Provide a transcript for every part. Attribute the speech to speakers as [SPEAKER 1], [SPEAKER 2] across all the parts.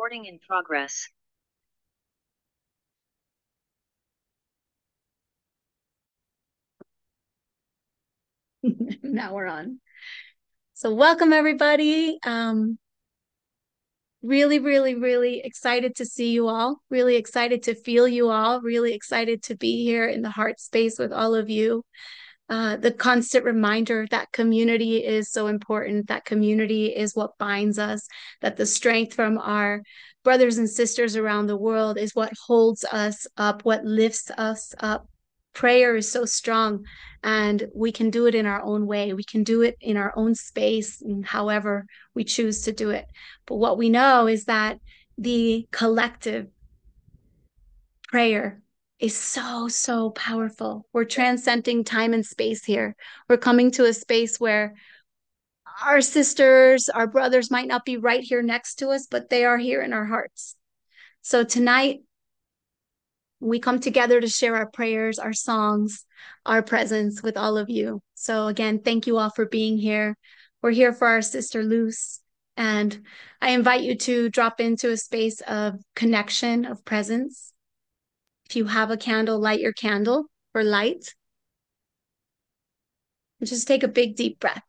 [SPEAKER 1] Recording in progress.
[SPEAKER 2] now we're on. So welcome everybody. Um, really, really, really excited to see you all. Really excited to feel you all. Really excited to be here in the heart space with all of you. Uh, the constant reminder that community is so important. That community is what binds us. That the strength from our brothers and sisters around the world is what holds us up, what lifts us up. Prayer is so strong, and we can do it in our own way. We can do it in our own space, however we choose to do it. But what we know is that the collective prayer is so, so powerful. We're transcending time and space here. We're coming to a space where our sisters, our brothers might not be right here next to us, but they are here in our hearts. So tonight, we come together to share our prayers, our songs, our presence with all of you. So, again, thank you all for being here. We're here for our sister Luz, and I invite you to drop into a space of connection, of presence. If you have a candle, light your candle for light. And just take a big, deep breath.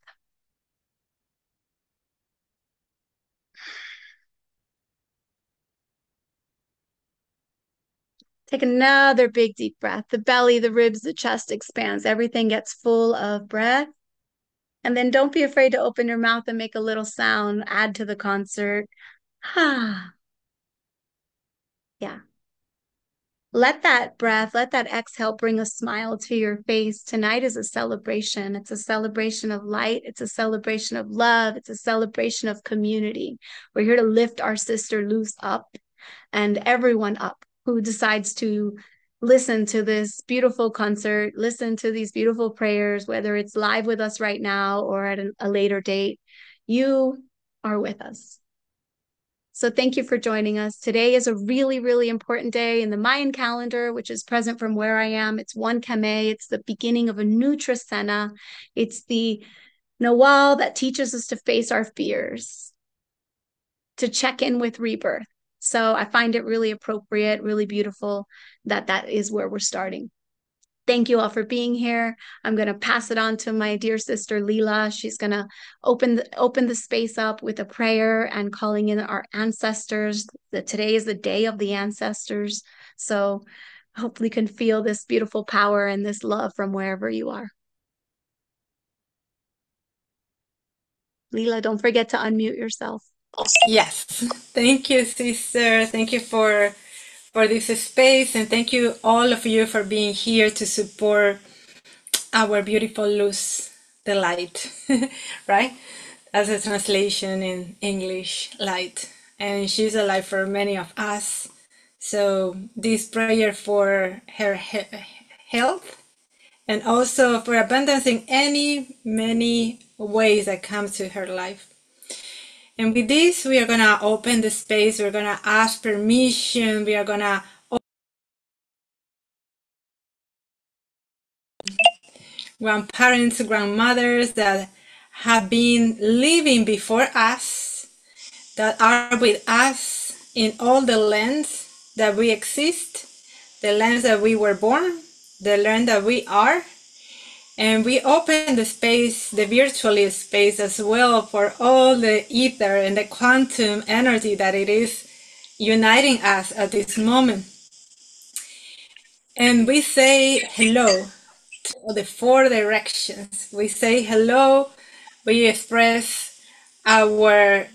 [SPEAKER 2] Take another big deep breath. The belly, the ribs, the chest expands. Everything gets full of breath. And then don't be afraid to open your mouth and make a little sound, add to the concert. Ah. yeah. Let that breath, let that exhale bring a smile to your face. Tonight is a celebration. It's a celebration of light. It's a celebration of love. It's a celebration of community. We're here to lift our sister Luz up and everyone up who decides to listen to this beautiful concert, listen to these beautiful prayers, whether it's live with us right now or at a, a later date, you are with us. So thank you for joining us. Today is a really, really important day in the Mayan calendar, which is present from where I am. It's one Kame. It's the beginning of a new Trecena. It's the Nawal that teaches us to face our fears, to check in with rebirth. So I find it really appropriate, really beautiful that that is where we're starting. Thank you all for being here. I'm going to pass it on to my dear sister Lila. She's going to open the, open the space up with a prayer and calling in our ancestors. That today is the day of the ancestors. So hopefully you can feel this beautiful power and this love from wherever you are. Lila, don't forget to unmute yourself.
[SPEAKER 3] Yes. Thank you, sister. Thank you for for this space and thank you all of you for being here to support our beautiful Luz, the light, right? As a translation in English, light. And she's alive for many of us. So this prayer for her he health and also for abundance in any, many ways that come to her life. And with this, we are going to open the space. We're going to ask permission. We are going to grandparents, grandmothers that have been living before us, that are with us in all the lands that we exist, the lands that we were born, the land that we are, and we open the space, the virtual space as well for all the ether and the quantum energy that it is uniting us at this moment. And we say hello to the four directions. We say hello, we express our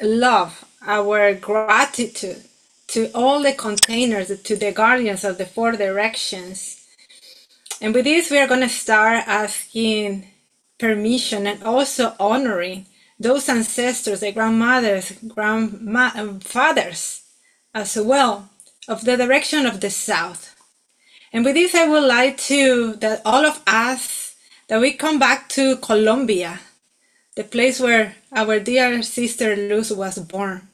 [SPEAKER 3] love, our gratitude to all the containers, to the guardians of the four directions and with this, we are going to start asking permission and also honoring those ancestors, the grandmothers, grandfathers um, as well of the direction of the south. And with this, I would like to that all of us that we come back to Colombia, the place where our dear sister Luz was born,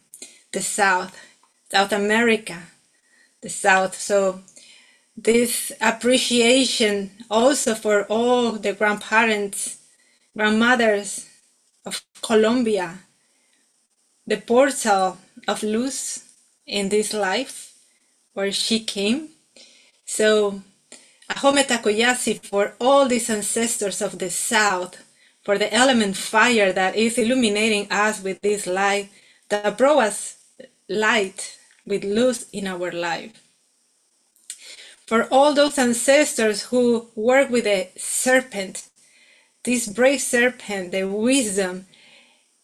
[SPEAKER 3] the South, South America, the South. So this appreciation also for all the grandparents, grandmothers of Colombia, the portal of Luz in this life where she came. So Ahome Takoyasi for all these ancestors of the South, for the element fire that is illuminating us with this light that brought us light with luz in our life. For all those ancestors who work with the serpent, this brave serpent, the wisdom,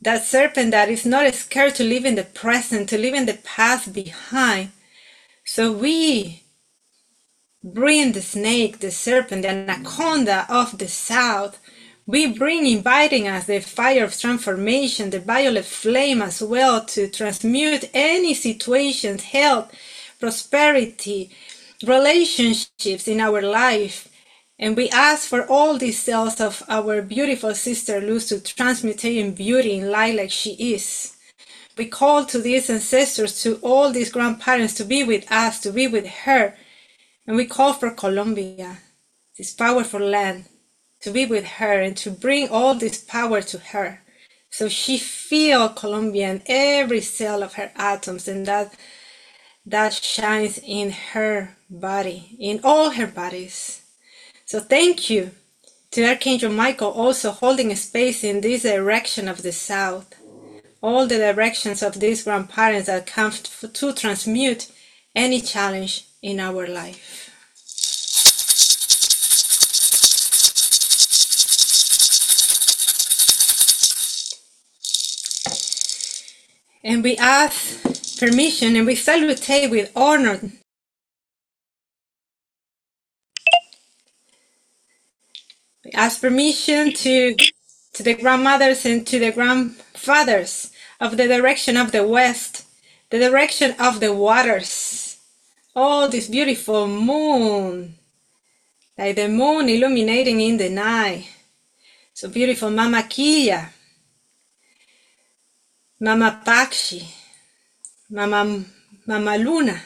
[SPEAKER 3] that serpent that is not scared to live in the present, to live in the past behind. So we bring the snake, the serpent, the anaconda of the south. We bring inviting us the fire of transformation, the violet flame as well to transmute any situations, health, prosperity, relationships in our life and we ask for all these cells of our beautiful sister Luz to transmute in beauty in light like she is. We call to these ancestors, to all these grandparents to be with us, to be with her. And we call for Colombia, this powerful land, to be with her and to bring all this power to her. So she feel Colombia every cell of her atoms and that that shines in her body, in all her bodies. So thank you to Archangel Michael also holding space in this direction of the south. All the directions of these grandparents that come to transmute any challenge in our life. And we ask permission and we salute with honor ask permission to to the grandmothers and to the grandfathers of the direction of the west, the direction of the waters. Oh, this beautiful moon, like the moon illuminating in the night. So beautiful, Mama Killa, Mama Pakshi, Mama, Mama Luna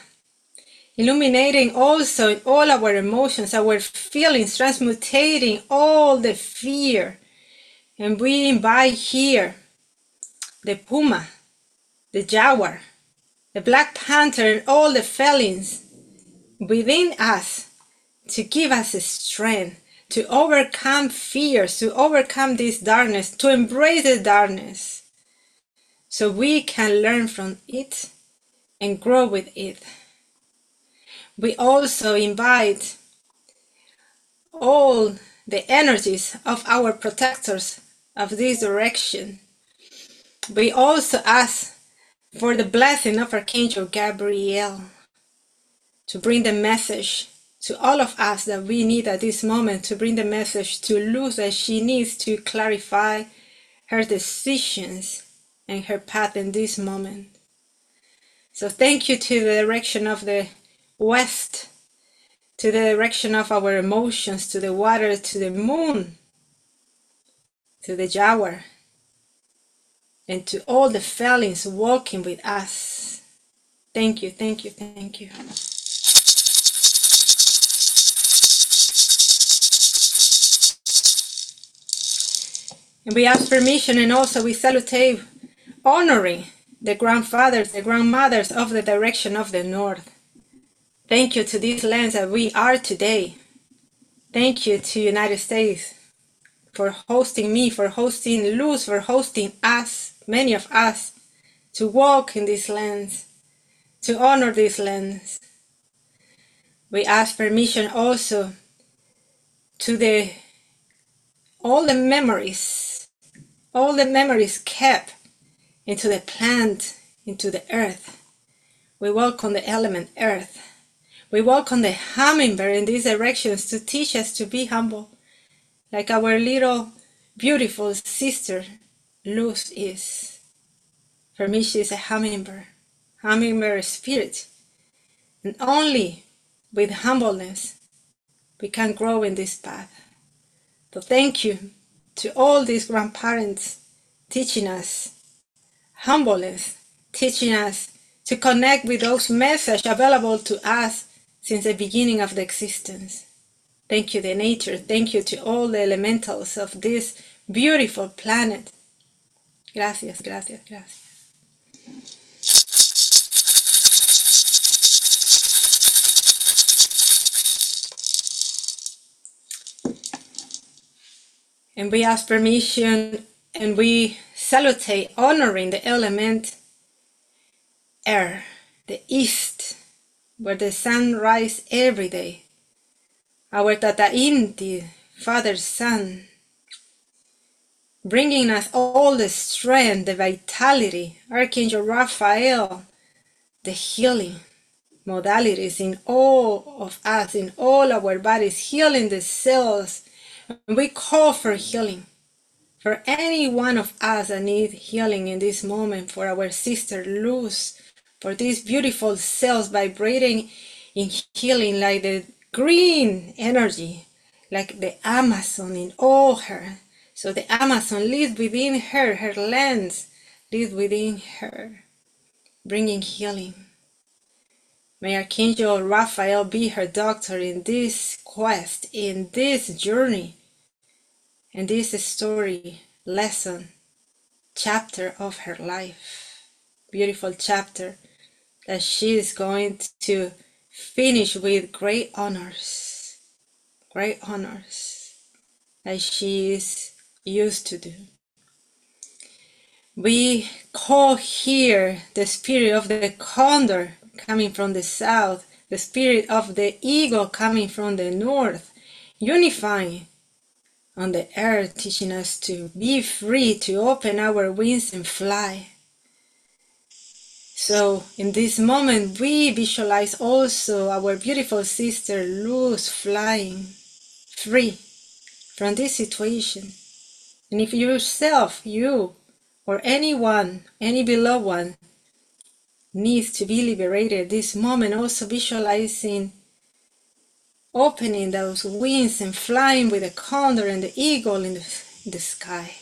[SPEAKER 3] illuminating also in all our emotions, our feelings, transmutating all the fear. And we invite here the puma, the jaguar, the black panther, and all the felines within us to give us strength to overcome fears, to overcome this darkness, to embrace the darkness, so we can learn from it and grow with it we also invite all the energies of our protectors of this direction. We also ask for the blessing of Archangel Gabriel to bring the message to all of us that we need at this moment to bring the message to Luz that she needs to clarify her decisions and her path in this moment. So thank you to the direction of the west to the direction of our emotions, to the water, to the moon, to the jaguar, and to all the felines walking with us. Thank you, thank you, thank you. And we ask permission and also we salute honoring the grandfathers, the grandmothers of the direction of the north. Thank you to these lands that we are today. Thank you to United States for hosting me, for hosting Luz, for hosting us, many of us, to walk in these lands, to honor these lands. We ask permission also to the all the memories, all the memories kept into the plant, into the earth. We welcome the element earth we walk on the hummingbird in these directions to teach us to be humble, like our little beautiful sister Luz is. For me, she is a hummingbird, hummingbird spirit. And only with humbleness we can grow in this path. So thank you to all these grandparents teaching us humbleness, teaching us to connect with those messages available to us since the beginning of the existence. Thank you, the nature. Thank you to all the elementals of this beautiful planet. Gracias, gracias, gracias. And we ask permission and we salutate honoring the element air, the east, where the sun rises every day. Our Tata Inti, Father Sun, bringing us all the strength, the vitality, Archangel Raphael, the healing modalities in all of us, in all our bodies, healing the cells. We call for healing for any one of us that need healing in this moment, for our sister Luz, for these beautiful cells vibrating in healing like the green energy, like the Amazon in all her. So the Amazon lives within her, her lens lives within her, bringing healing. May Archangel Raphael be her doctor in this quest, in this journey, in this story, lesson, chapter of her life. Beautiful chapter that she is going to finish with great honors, great honors, as she is used to do. We call here the spirit of the condor coming from the south, the spirit of the eagle coming from the north, unifying on the earth, teaching us to be free, to open our wings and fly. So, in this moment, we visualize also our beautiful sister Luz flying free from this situation. And if yourself, you, or anyone, any beloved one, needs to be liberated. This moment, also visualizing opening those wings and flying with the condor and the eagle in the, in the sky.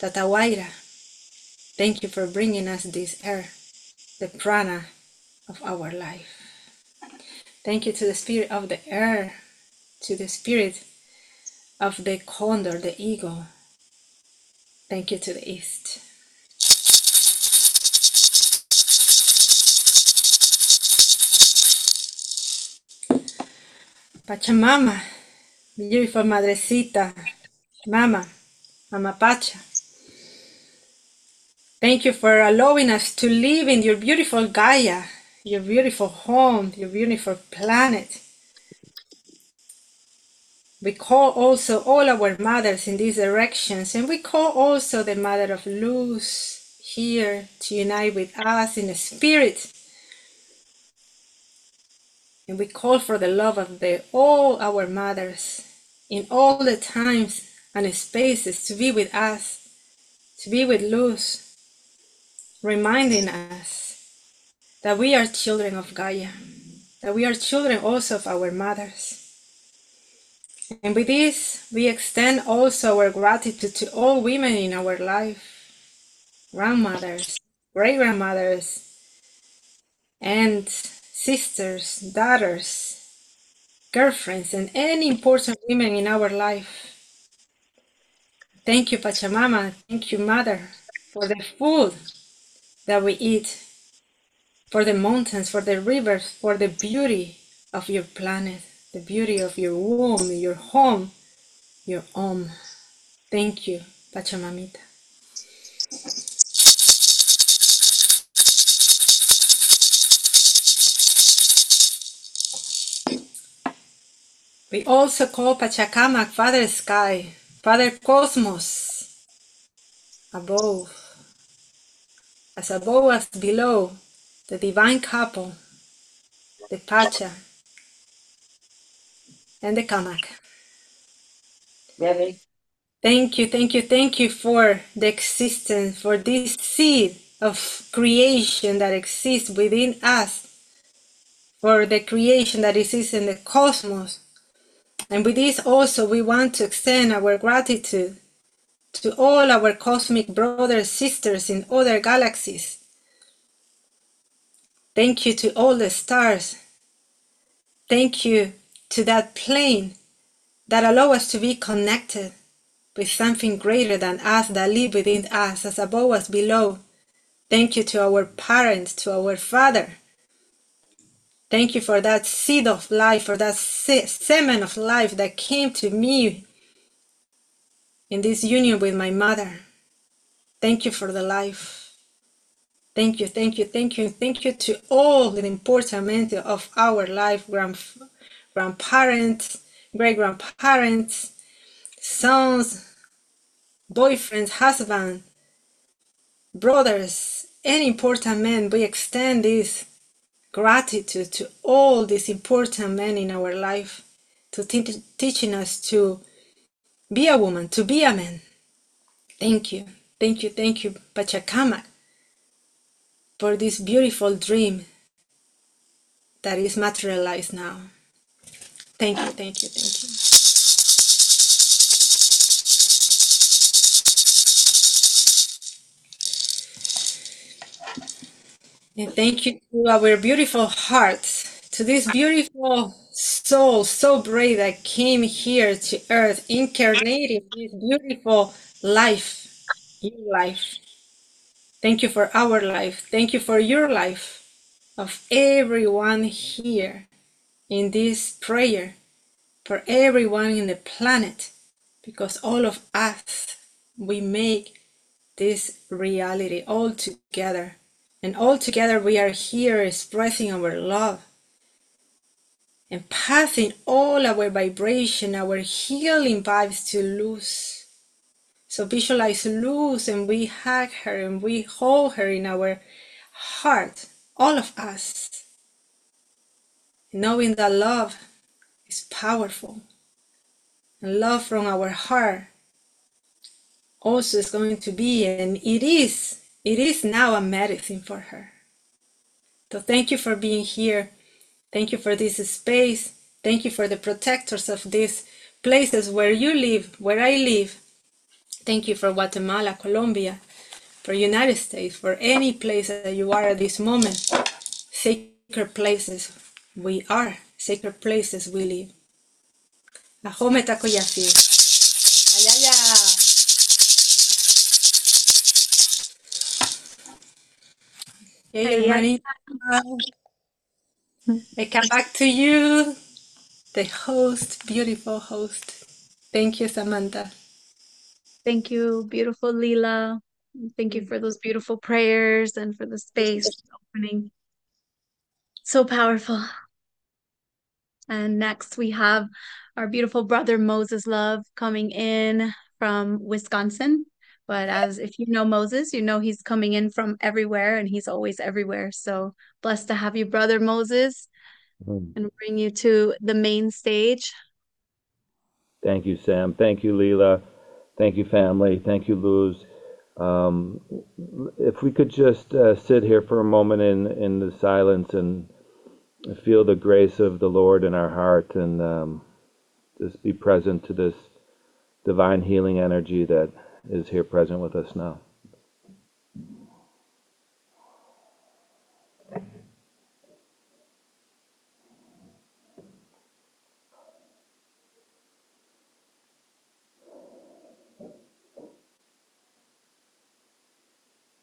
[SPEAKER 3] Tatawaira, thank you for bringing us this air, the prana of our life. Thank you to the spirit of the air, to the spirit of the condor, the eagle. Thank you to the east. Pachamama, beautiful Madrecita, Mama, Mama Pacha. Thank you for allowing us to live in your beautiful Gaia, your beautiful home, your beautiful planet. We call also all our mothers in these directions, and we call also the Mother of Luz here to unite with us in the spirit and we call for the love of the, all our mothers in all the times and spaces to be with us, to be with Luz, reminding us that we are children of Gaia, that we are children also of our mothers. And with this, we extend also our gratitude to all women in our life grandmothers, great grandmothers, and sisters, daughters, girlfriends, and any important women in our life. Thank you, Pachamama. Thank you, Mother, for the food that we eat, for the mountains, for the rivers, for the beauty of your planet, the beauty of your womb, your home, your home. Thank you, Pachamamita. We also call Pachacamac Father Sky, Father Cosmos, above, as above as below, the divine couple, the Pacha, and the Kamak.
[SPEAKER 1] Baby.
[SPEAKER 3] Thank you, thank you, thank you for the existence, for this seed of creation that exists within us, for the creation that exists in the cosmos, and with this also, we want to extend our gratitude to all our cosmic brothers, sisters in other galaxies. Thank you to all the stars. Thank you to that plane that allow us to be connected with something greater than us that live within us, as above as below. Thank you to our parents, to our Father Thank you for that seed of life, for that semen of life that came to me in this union with my mother. Thank you for the life. Thank you, thank you, thank you, thank you to all the important men of our life, grand, grandparents, great grandparents, sons, boyfriends, husbands, brothers, any important men. We extend this gratitude to all these important men in our life to te- teaching us to be a woman, to be a man. Thank you, thank you, thank you, Pachacamac, for this beautiful dream that is materialized now. Thank you, thank you, thank you. And thank you to our beautiful hearts, to this beautiful soul so brave that came here to earth, incarnating this beautiful life, your life. Thank you for our life. Thank you for your life, of everyone here in this prayer, for everyone in the planet, because all of us, we make this reality all together. And all together we are here expressing our love and passing all our vibration, our healing vibes to Luz. So visualize Luz and we hug her and we hold her in our heart, all of us. Knowing that love is powerful. And love from our heart also is going to be, and it is, it is now a medicine for her. So thank you for being here. Thank you for this space. Thank you for the protectors of these places where you live, where I live. Thank you for Guatemala, Colombia, for United States, for any place that you are at this moment. Sacred places we are, sacred places we live. Ahome. Ayaya. Hey, hermanita. I come back to you, the host, beautiful host. Thank you, Samantha.
[SPEAKER 2] Thank you, beautiful Lila. Thank you for those beautiful prayers and for the space opening. So powerful. And next we have our beautiful brother Moses Love coming in from Wisconsin. But as if you know Moses, you know he's coming in from everywhere and he's always everywhere. So blessed to have you, brother Moses,
[SPEAKER 1] Mm.
[SPEAKER 2] and bring you to the main stage.
[SPEAKER 1] Thank you, Sam. Thank you, Lila. Thank you, family. Thank you, Luz. Um, if we could just uh, sit here for a moment in, in the silence and feel the grace of the Lord in our heart and um, just be present to this divine healing energy that is here present with us now.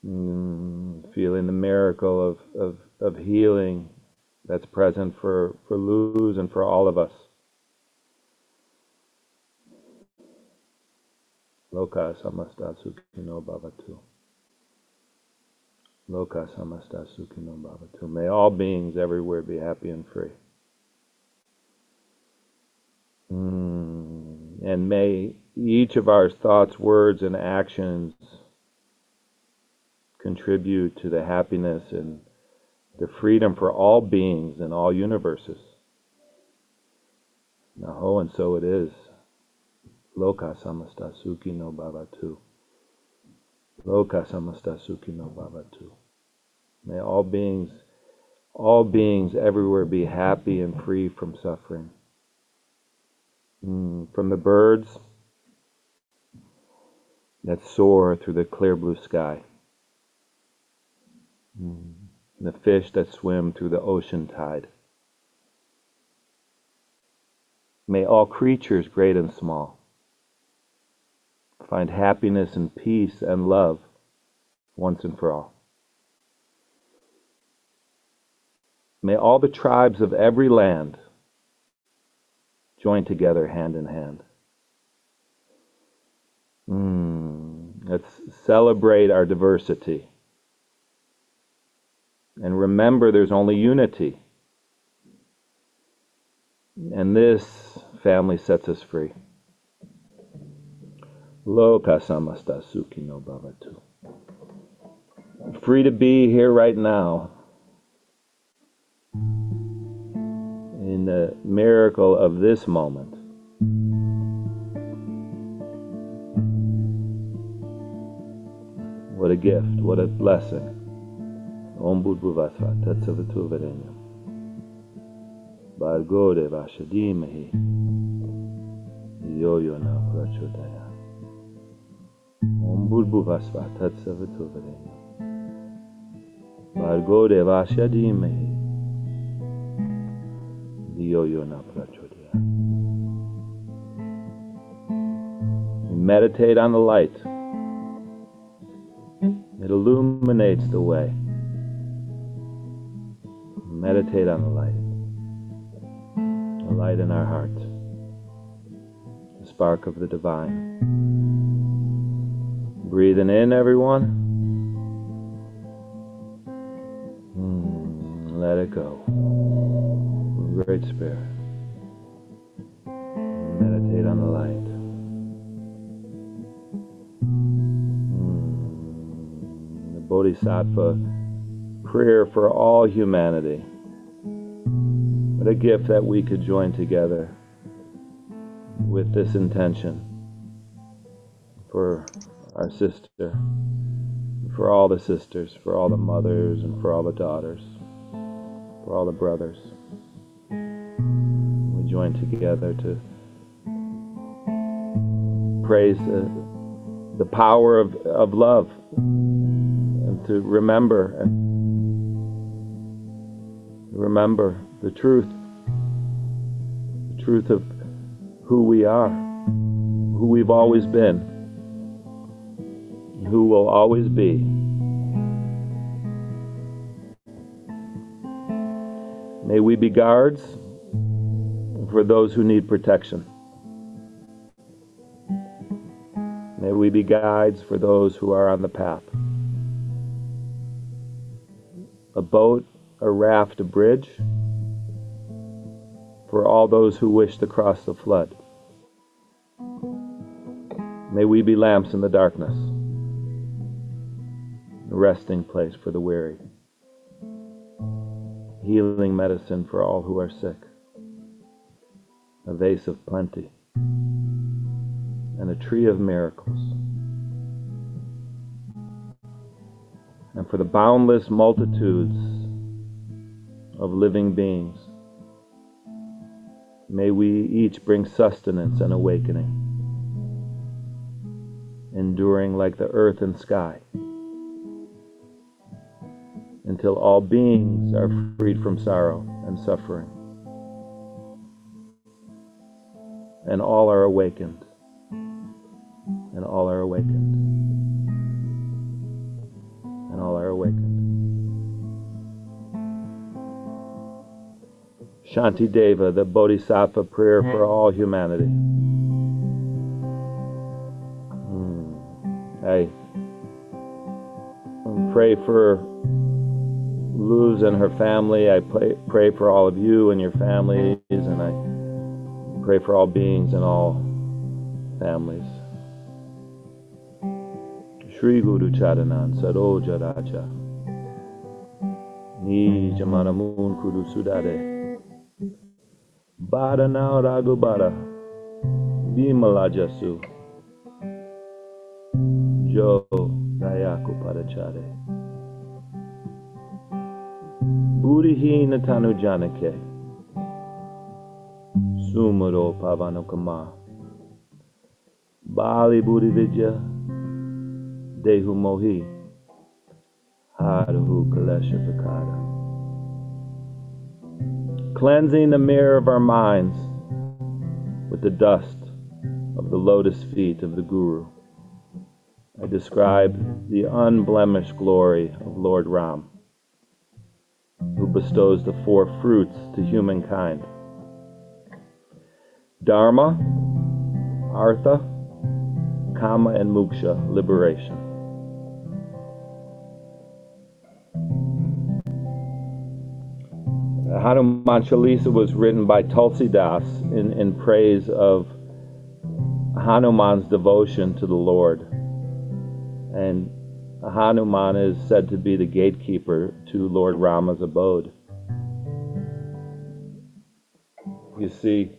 [SPEAKER 1] Mm, feeling the miracle of, of, of healing that's present for, for Luz and for all of us. Loka samasta sukhino bhavatu. Loka samasta bhavatu. May all beings everywhere be happy and free. Mm, And may each of our thoughts, words, and actions contribute to the happiness and the freedom for all beings in all universes. Naho, and so it is. Loka samasta sukhino bhavatu. Loka samasta sukhino bhavatu. May all beings, all beings everywhere be happy and free from suffering. Mm, from the birds that soar through the clear blue sky, Mm, the fish that swim through the ocean tide. May all creatures, great and small, find happiness and peace and love once and for all. May all the tribes of every land join together hand in hand. Mm, let's celebrate our diversity. And remember, there's only unity. And this family sets us free. Loka samasta no bhavatu. Free to be here right now. In the miracle of this moment. What a gift, what a blessing. Om Budbhuvasva Tatsavatu Varenyam. Bargode Vashadimahi. Yo yo na prachodaya. Om Budbhuvasva Tatsavatu Varenyam. Bargode Vashadimahi. Yo yo na prachodaya. We meditate on the light. It illuminates the way. Meditate on the light. The light in our heart. The spark of the divine. Breathing in, everyone. Hmm, let it go. Great Spirit. Meditate on the light. Hmm, the Bodhisattva prayer for all humanity. What a gift that we could join together with this intention for our sister, for all the sisters, for all the mothers, and for all the daughters, for all the brothers. We join together to praise the, the power of, of love and to remember and remember the truth, the truth of who we are, who we've always been, who will always be. May we be guards for those who need protection. May we be guides for those who are on the path. A boat, a raft, a bridge for all those who wish to cross the flood. May we be lamps in the darkness, a resting place for the weary, healing medicine for all who are sick, a vase of plenty, and a tree of miracles. And for the boundless multitudes of living beings May we each bring sustenance and awakening, enduring like the earth and sky, until all beings are freed from sorrow and suffering, and all are awakened, and all are awakened, and all are awakened. Shantideva, the Bodhisattva prayer for all humanity. Hmm. I pray for Luz and her family. I pray, pray for all of you and your families, and I pray for all beings and all families. Sri Guru Charanan Saroja Ni Jamanamun Kudu Sudare. Bara now Ragubara Vimalajasu Jo Dayaku Parachare Burihi Natanu Janake. Sumuro Pavanukama Bali Vidya Dehu Mohi Haruhu Kalesha Vikara cleansing the mirror of our minds with the dust of the lotus feet of the Guru. I describe the unblemished glory of Lord Ram, who bestows the four fruits to humankind Dharma, Artha, Kama and Moksha, liberation. Hanuman Chalisa was written by Tulsi Das in, in praise of Hanuman's devotion to the Lord. And Hanuman is said to be the gatekeeper to Lord Rama's abode. You see,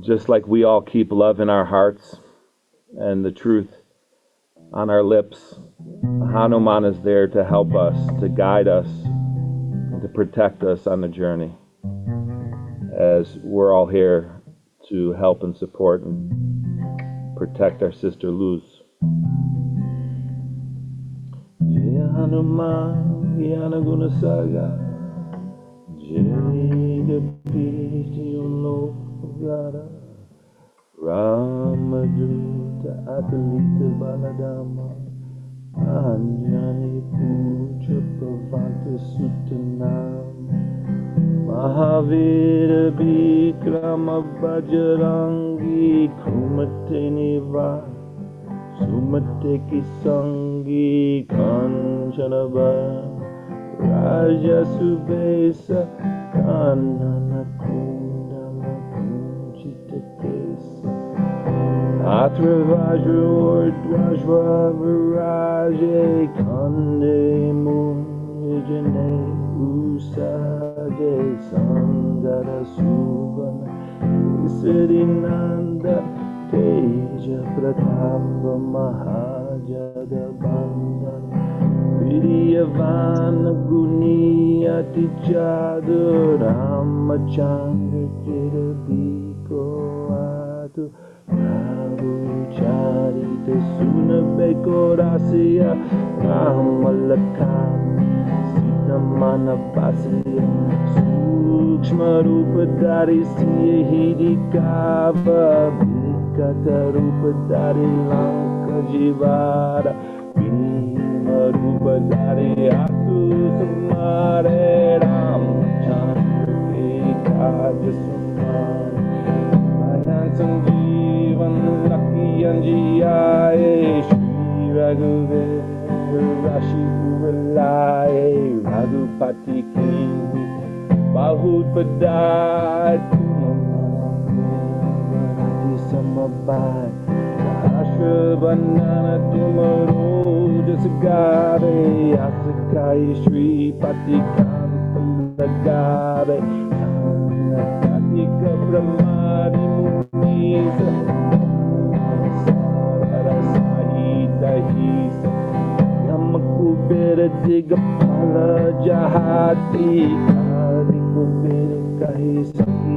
[SPEAKER 1] just like we all keep love in our hearts and the truth on our lips, Hanuman is there to help us, to guide us, to protect us on the journey as we're all here to help and support and protect our sister Luz. Hanuman, Jnana Gunasaga, Jai Gopishti Ramaduta Atalita Baladama, Anjani Puja Pavanta Sutanam, Mahavira Bikrama Bajarangi Kumate Niva, Sumate Kisangi Kanchanava, Raja Subesa Kanana Kundama Kunchita Kesa, Atra Vajra or Dwajra Viraje Kande Munijane Usaje Sangara Subana Siddhinanda Teja Pratapa Mahajada Bandhan Vidyavana Guniyati Jadu Ramachandra Kirabiko Adu Prabhu Charita Sunabeko Rasya Ramalakan Sita Manabasya Sukshma Rupa Dari Siya Hidikava Vikata Rupa Dari Lanka Jivara Bhima Rupa Dari Asu Samare Ramchandra Kekaja Sumare Mayan Sanjeevan Lucky Anjiyaye Shri Raghuveer Rashi Uralaye Raghupati Kiwi Bahut Badai Tumamana Samabhai Ashra Banana Tumaro Jasagare Asakai Shri Patikan Palagare Katika Brahmadi Munisa Sarara Sahita Hisa Yamakubera Diga Pala Jahati Kari Kubera Kahisaki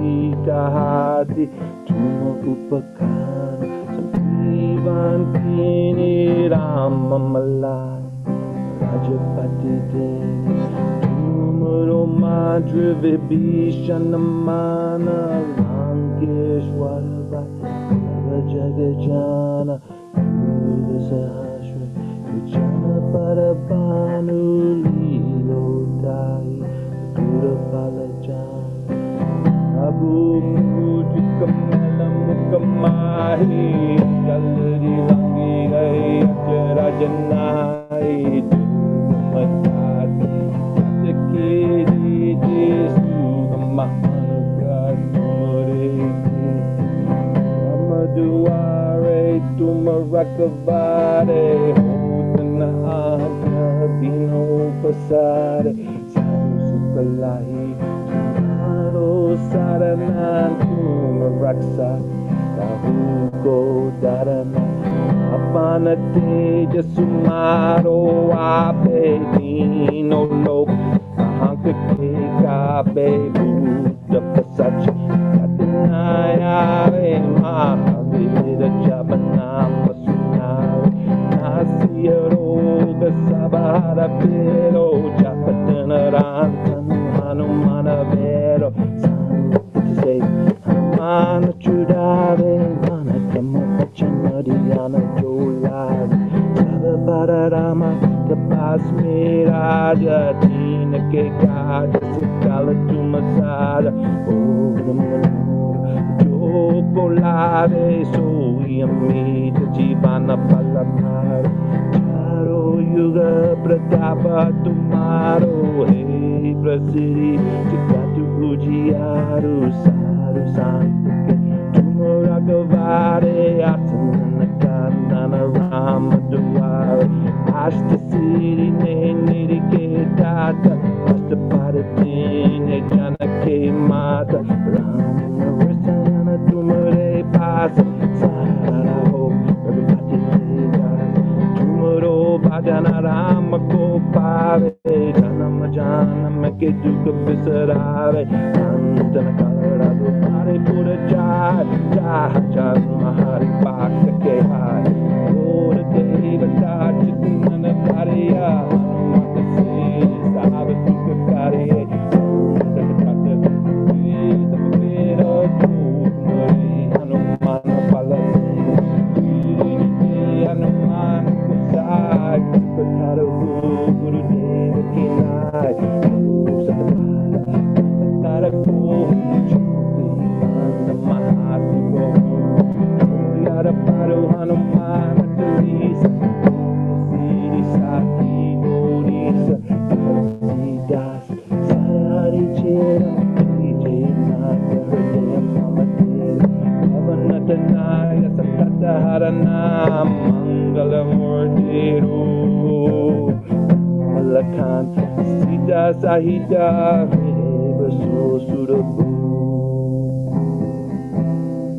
[SPEAKER 1] Kahati Tuma Upakara Sankivan Kini Rama Malai Rajapati Devi Tumaro Madhra Vibhishanamana Lankeshwara Vai Jagajana Buddha Sahasra Vichana Parabhanu Lilo Dai Guru Palajana Janai Dumatati Satakiri Sugamahanu Gadureki Ramaduare Tumarakavare Hotana Dino Pasare Tumaro Saranan Tumaraksa Kahuko Darana Apana Teja Sumaro Ape Dino Lok Keka Be Buddha Pasach Katanaya Re Mahavira Jabanama Sunare Nasya Roga Sabara Pero Hanumana estrada Tina queigada, cercada de uma sara Ouro molhado, chocolate Soy amiga, divana palamar Charo yuga, pratapa, tomaro Rei brasiri, chicatu, rudiaro Saro, santo, que tu Panorama Duari Hasta City ne neri ke data Hasta Paratine jana ke mata Rana Rasana Tumare Pasa Sara Ho Rabati Tega Tumaro Bhajana Rama Ko Pave Janam Janam Ke Juk Visarave Antana Kala Pare Pura Jai Jai Jai Mahari Bhakta Ke Hai Maria.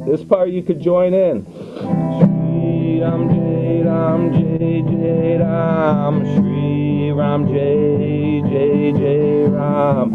[SPEAKER 1] This part you could join in. Shri Ram Jai Ram Jai Jai Ram Shri Ram Jai Jai Jai Ram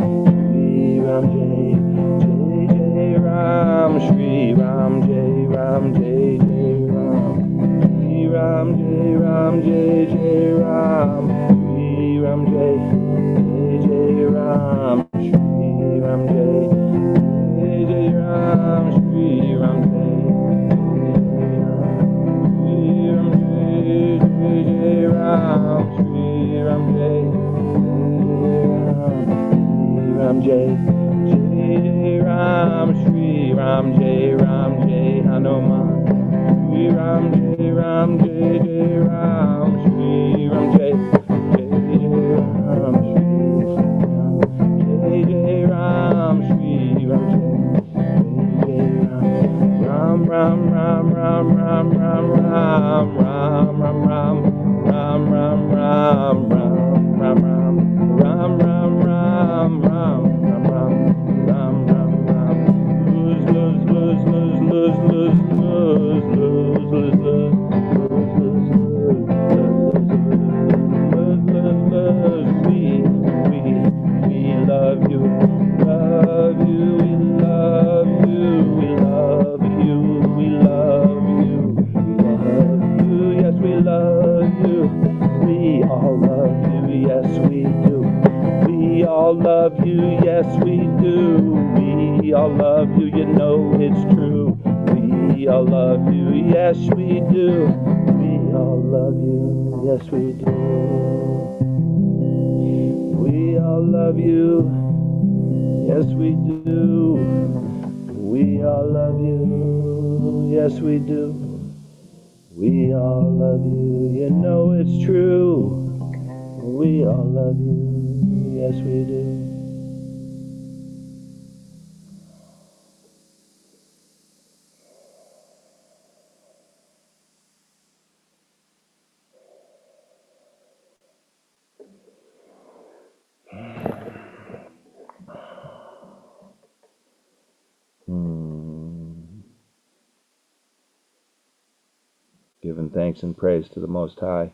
[SPEAKER 1] praise to the Most High.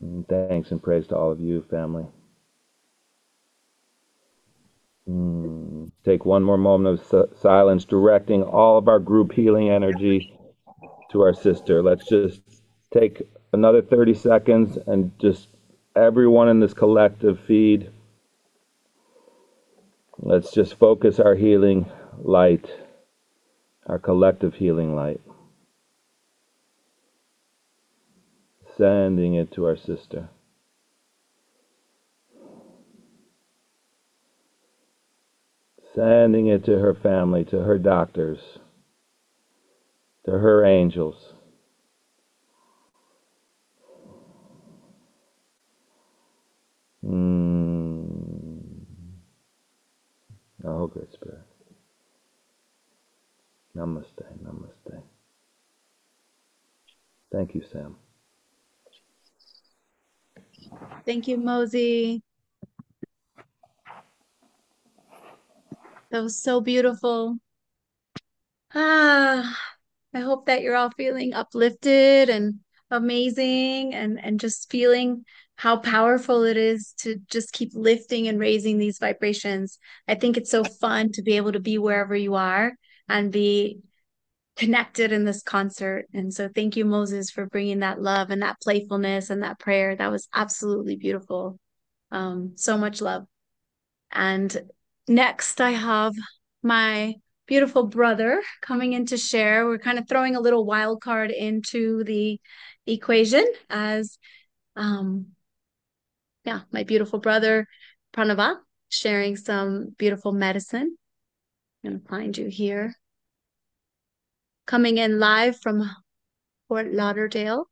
[SPEAKER 1] And thanks and praise to all of you, family. Hmm. Take one more moment of si- silence, directing all of our group healing energy to our sister. Let's just take another 30 seconds and just everyone in this collective feed, let's just focus our healing light, our collective healing light, sending it to our sister. sending it to her family, to her doctors, to her angels. Mm. Oh, good spirit. Namaste, namaste. Thank you, Sam.
[SPEAKER 2] Thank you, Mosey. That was so beautiful. Ah, I hope that you're all feeling uplifted and amazing and and just feeling how powerful it is to just keep lifting and raising these vibrations. I think it's so fun to be able to be wherever you are and be connected in this concert. And so thank you, Moses, for bringing that love and that playfulness and that prayer. That was absolutely beautiful. Um, so much love. And next, I have my beautiful brother coming in to share. We're kind of throwing a little wild card into the equation as um, yeah, my beautiful brother Pranava sharing some beautiful medicine. I'm going to find you here. Coming in live from Fort Lauderdale.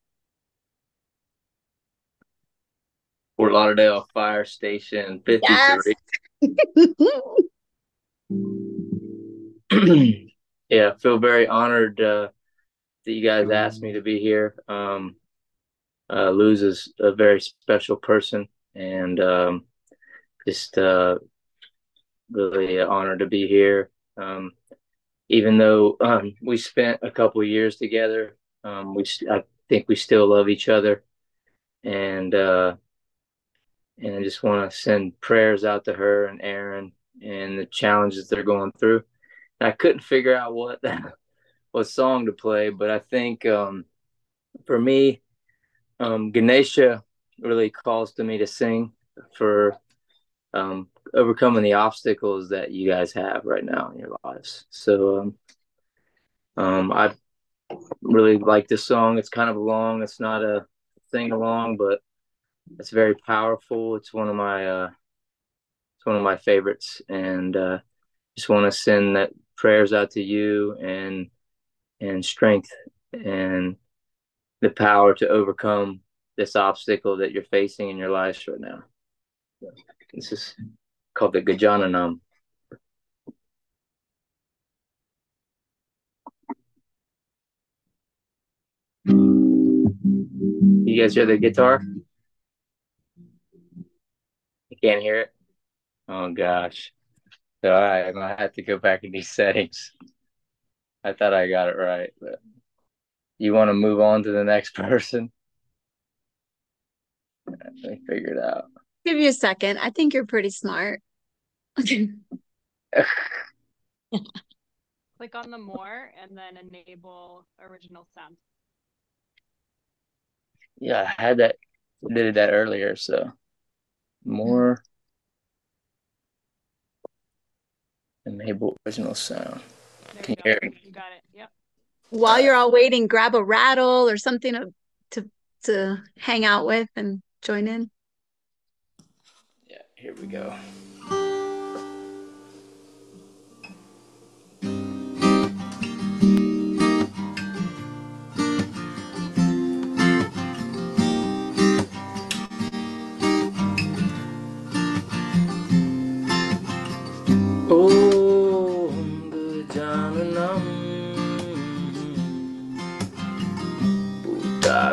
[SPEAKER 4] Fort Lauderdale Fire Station 53.
[SPEAKER 2] Yes.
[SPEAKER 4] yeah, I feel very honored uh, that you guys asked me to be here. Um, uh, Luz is a very special person, and um, just uh, really honored to be here. Um, even though um, we spent a couple years together, um, we I think we still love each other, and uh, and I just want to send prayers out to her and Aaron and the challenges they're going through. And I couldn't figure out what what song to play, but I think um, for me, um, Ganesha really calls to me to sing for um, overcoming the obstacles that you guys have right now in your lives. So um, um, I really like this song. It's kind of long. It's not a thing along, but it's very powerful. It's one of my uh, it's one of my favorites, and uh, just want to send that prayers out to you and and strength and the power to overcome this obstacle that you're facing in your lives right now. This is called the Gajananam. You guys hear the guitar? You can't hear it? Oh gosh. So I, I might have to go back in these settings. I thought I got it right, but you want to move on to the next person? Let me figure it out.
[SPEAKER 2] Give you a second. I think you're pretty smart.
[SPEAKER 5] Click on the more and then enable original sound.
[SPEAKER 4] Yeah, I had that did that earlier, so more enable original sound.
[SPEAKER 5] There
[SPEAKER 4] Can
[SPEAKER 5] you
[SPEAKER 4] you hear me?
[SPEAKER 5] You got it. Yep.
[SPEAKER 2] While you're all waiting, grab a rattle or something to to to hang out with and join in.
[SPEAKER 4] Yeah, here we go.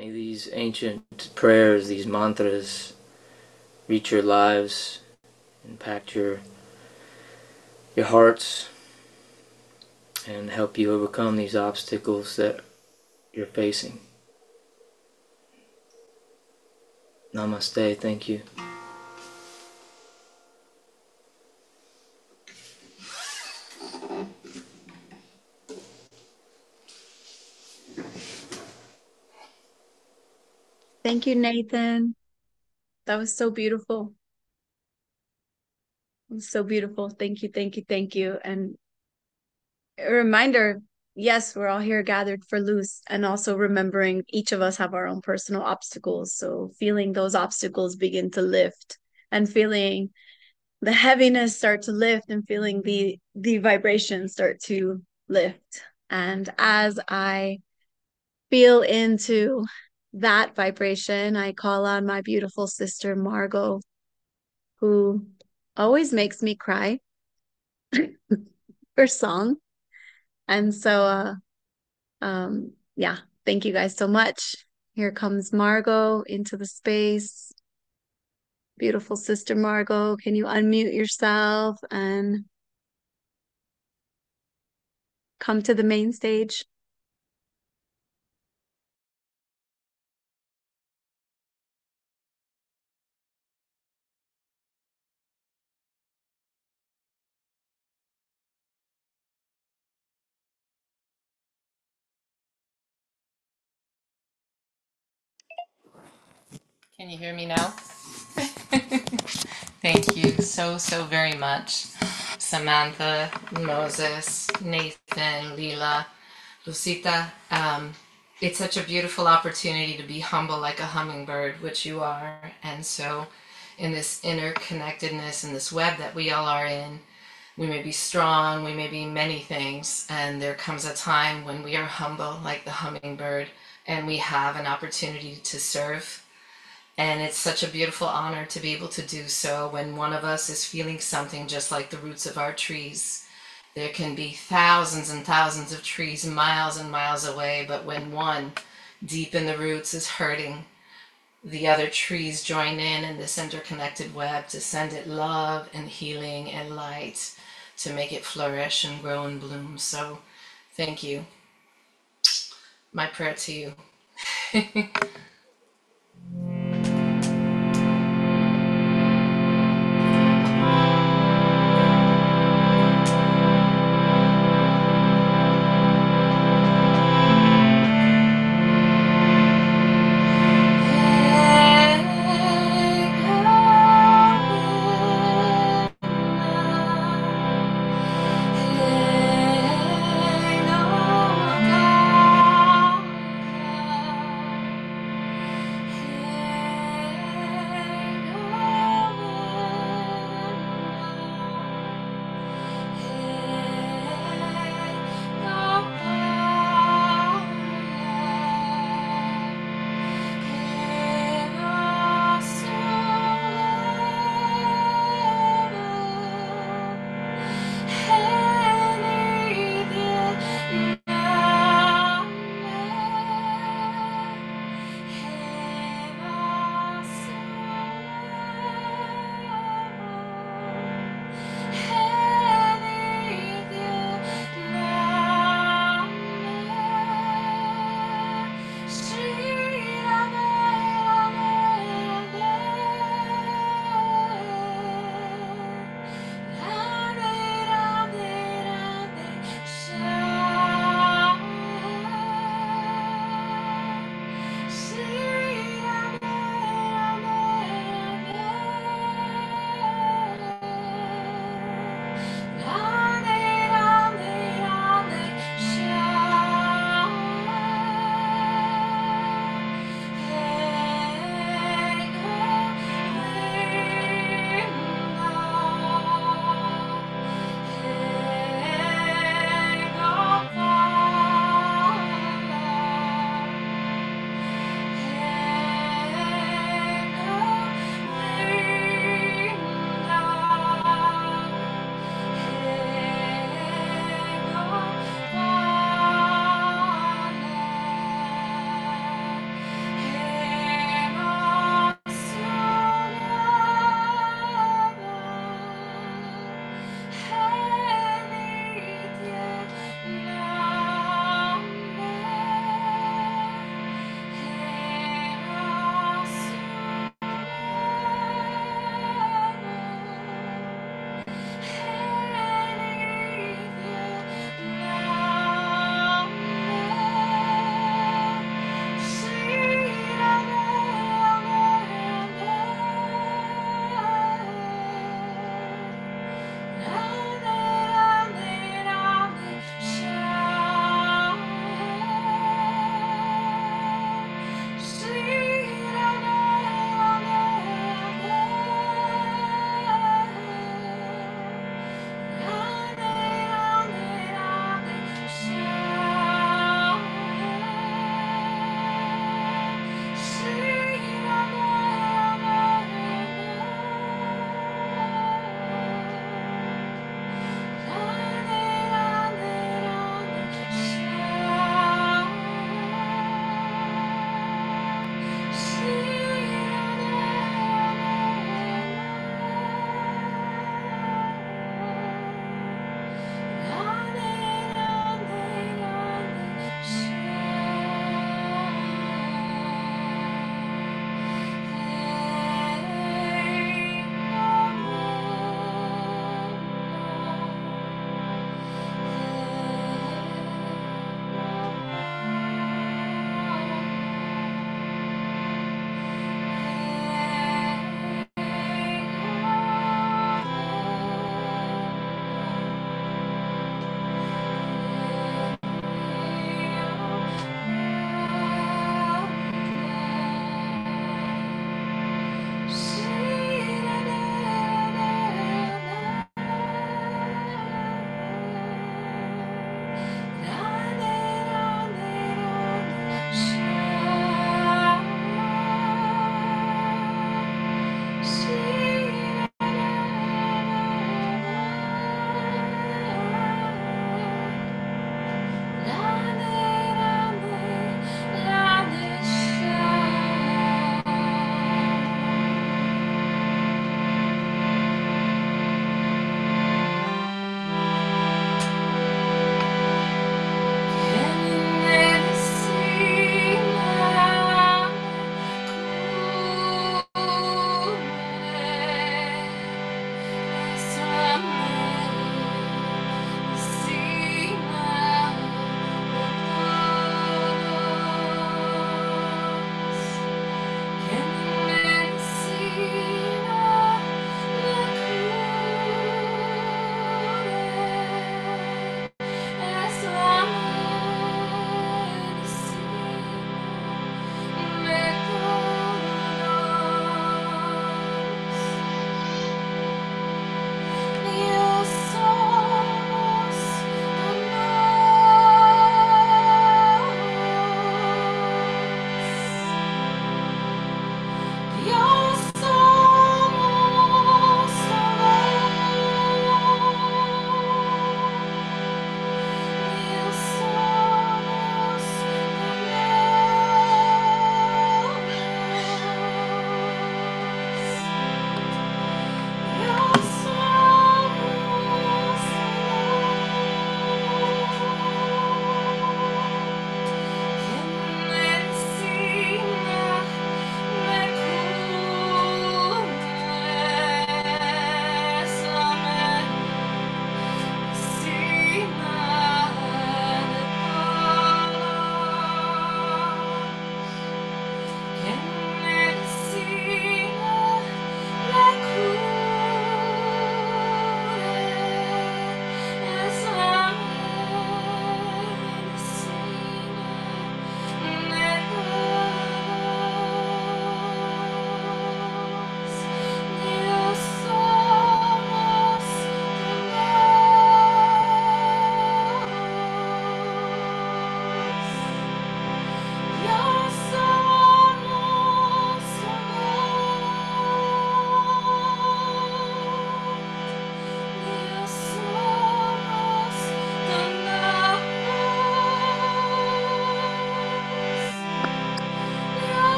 [SPEAKER 4] May these ancient prayers, these mantras, reach your lives, impact your your hearts, and help you overcome these obstacles that you're facing. Namaste. Thank you.
[SPEAKER 2] Thank you, Nathan. That was so beautiful. Was so beautiful. Thank you, thank you, thank you. And a reminder yes, we're all here gathered for Luz, and also remembering each of us have our own personal obstacles. So feeling those obstacles begin to lift and feeling the heaviness start to lift and feeling the the vibrations start to lift. And as I feel into that vibration, I call on my beautiful sister Margo, who always makes me cry for song. And so, uh, um, yeah, thank you guys so much. Here comes Margo into the space. Beautiful sister Margo, can you unmute yourself and come to the main stage.
[SPEAKER 6] Can you hear me now? Thank you so, so very much. Samantha, Moses, Nathan, Lila, Lucita. Um, it's such a beautiful opportunity to be humble like a hummingbird, which you are. And so, in this interconnectedness in this web that we all are in, we may be strong, we may be many things, and there comes a time when we are humble like the hummingbird and we have an opportunity to serve and it's such a beautiful honor to be able to do so when one of us is feeling something just like the roots of our trees. There can be thousands and thousands of trees miles and miles away, but when one deep in the roots is hurting, the other trees join in in this interconnected web to send it love and healing and light to make it flourish and grow and bloom. So, thank you. My prayer to you.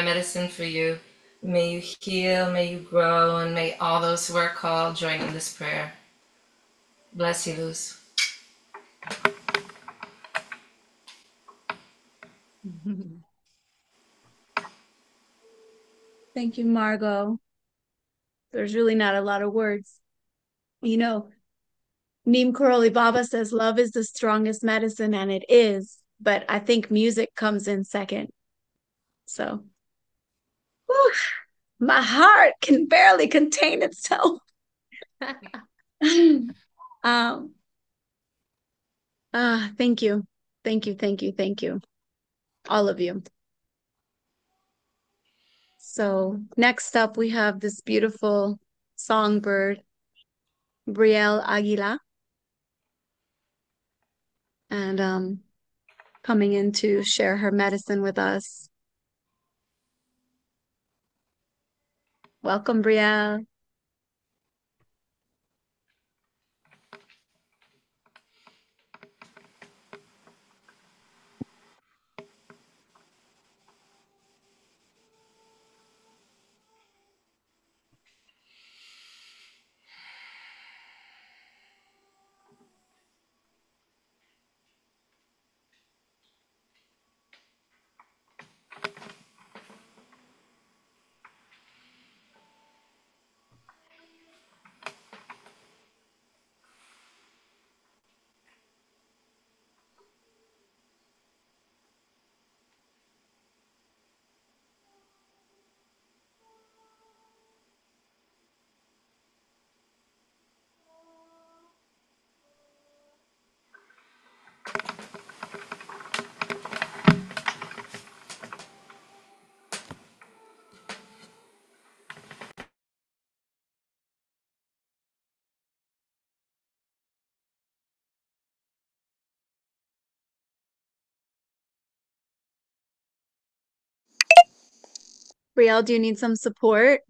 [SPEAKER 6] my medicine for you. May you heal, may you grow, and may all those who are called join in this prayer. Bless you, Luz.
[SPEAKER 2] Thank you, Margo. There's really not a lot of words. You know, Neem Karoli Baba says love is the strongest medicine, and it is, but I think music comes in second. So, whew, my heart can barely contain itself. um, ah, thank you. Thank you, thank you, thank you. All of you. So next up, we have this beautiful songbird, Brielle Aguila. And um, coming in to share her medicine with us. Welcome, Brielle. Brielle, do you need some support?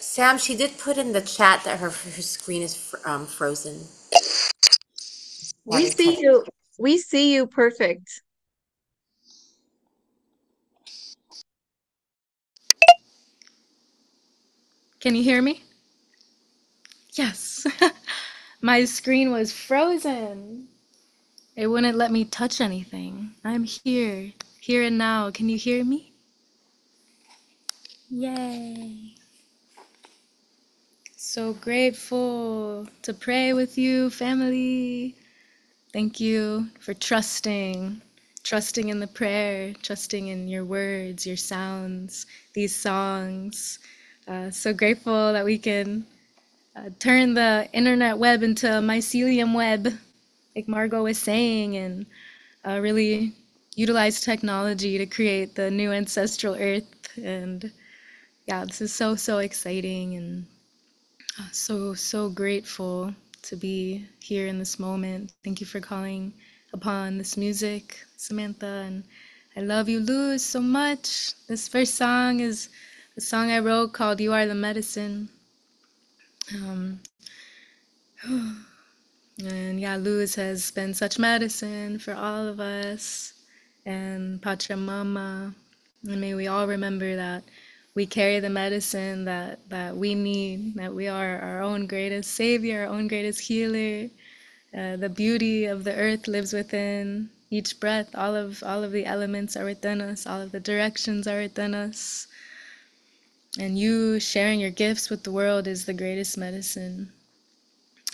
[SPEAKER 7] Sam, she did put in the chat that her her screen is fr- um, frozen.
[SPEAKER 2] We see
[SPEAKER 7] tech-
[SPEAKER 2] you. We see you perfect.
[SPEAKER 8] Can you hear me? Yes. My screen was frozen. It wouldn't let me touch anything. I'm here, here and now. Can you hear me? Yay. So grateful to pray with you, family. Thank you for trusting, trusting in the prayer, trusting in your words, your sounds, these songs. Uh, so grateful that we can uh, turn the internet web into a mycelium web, like Margo was saying, and uh, really utilize technology to create the new ancestral earth. And yeah, this is so, so exciting and uh, so, so grateful to be here in this moment. Thank you for calling upon this music, Samantha. And I love you, Luz, so much. This first song is a song I wrote called You Are the Medicine. Um, And yeah, Luz has been such medicine for all of us and Pachamama. And may we all remember that we carry the medicine that, that we need, that we are our own greatest savior, our own greatest healer. Uh, the beauty of the earth lives within each breath. All of all of the elements are within us. All of the directions are within us. And you sharing your gifts with the world is the greatest medicine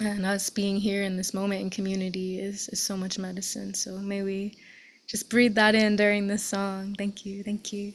[SPEAKER 8] and us being here in this moment in community is, is so much medicine. So may we just breathe that in during this song. Thank you. Thank you.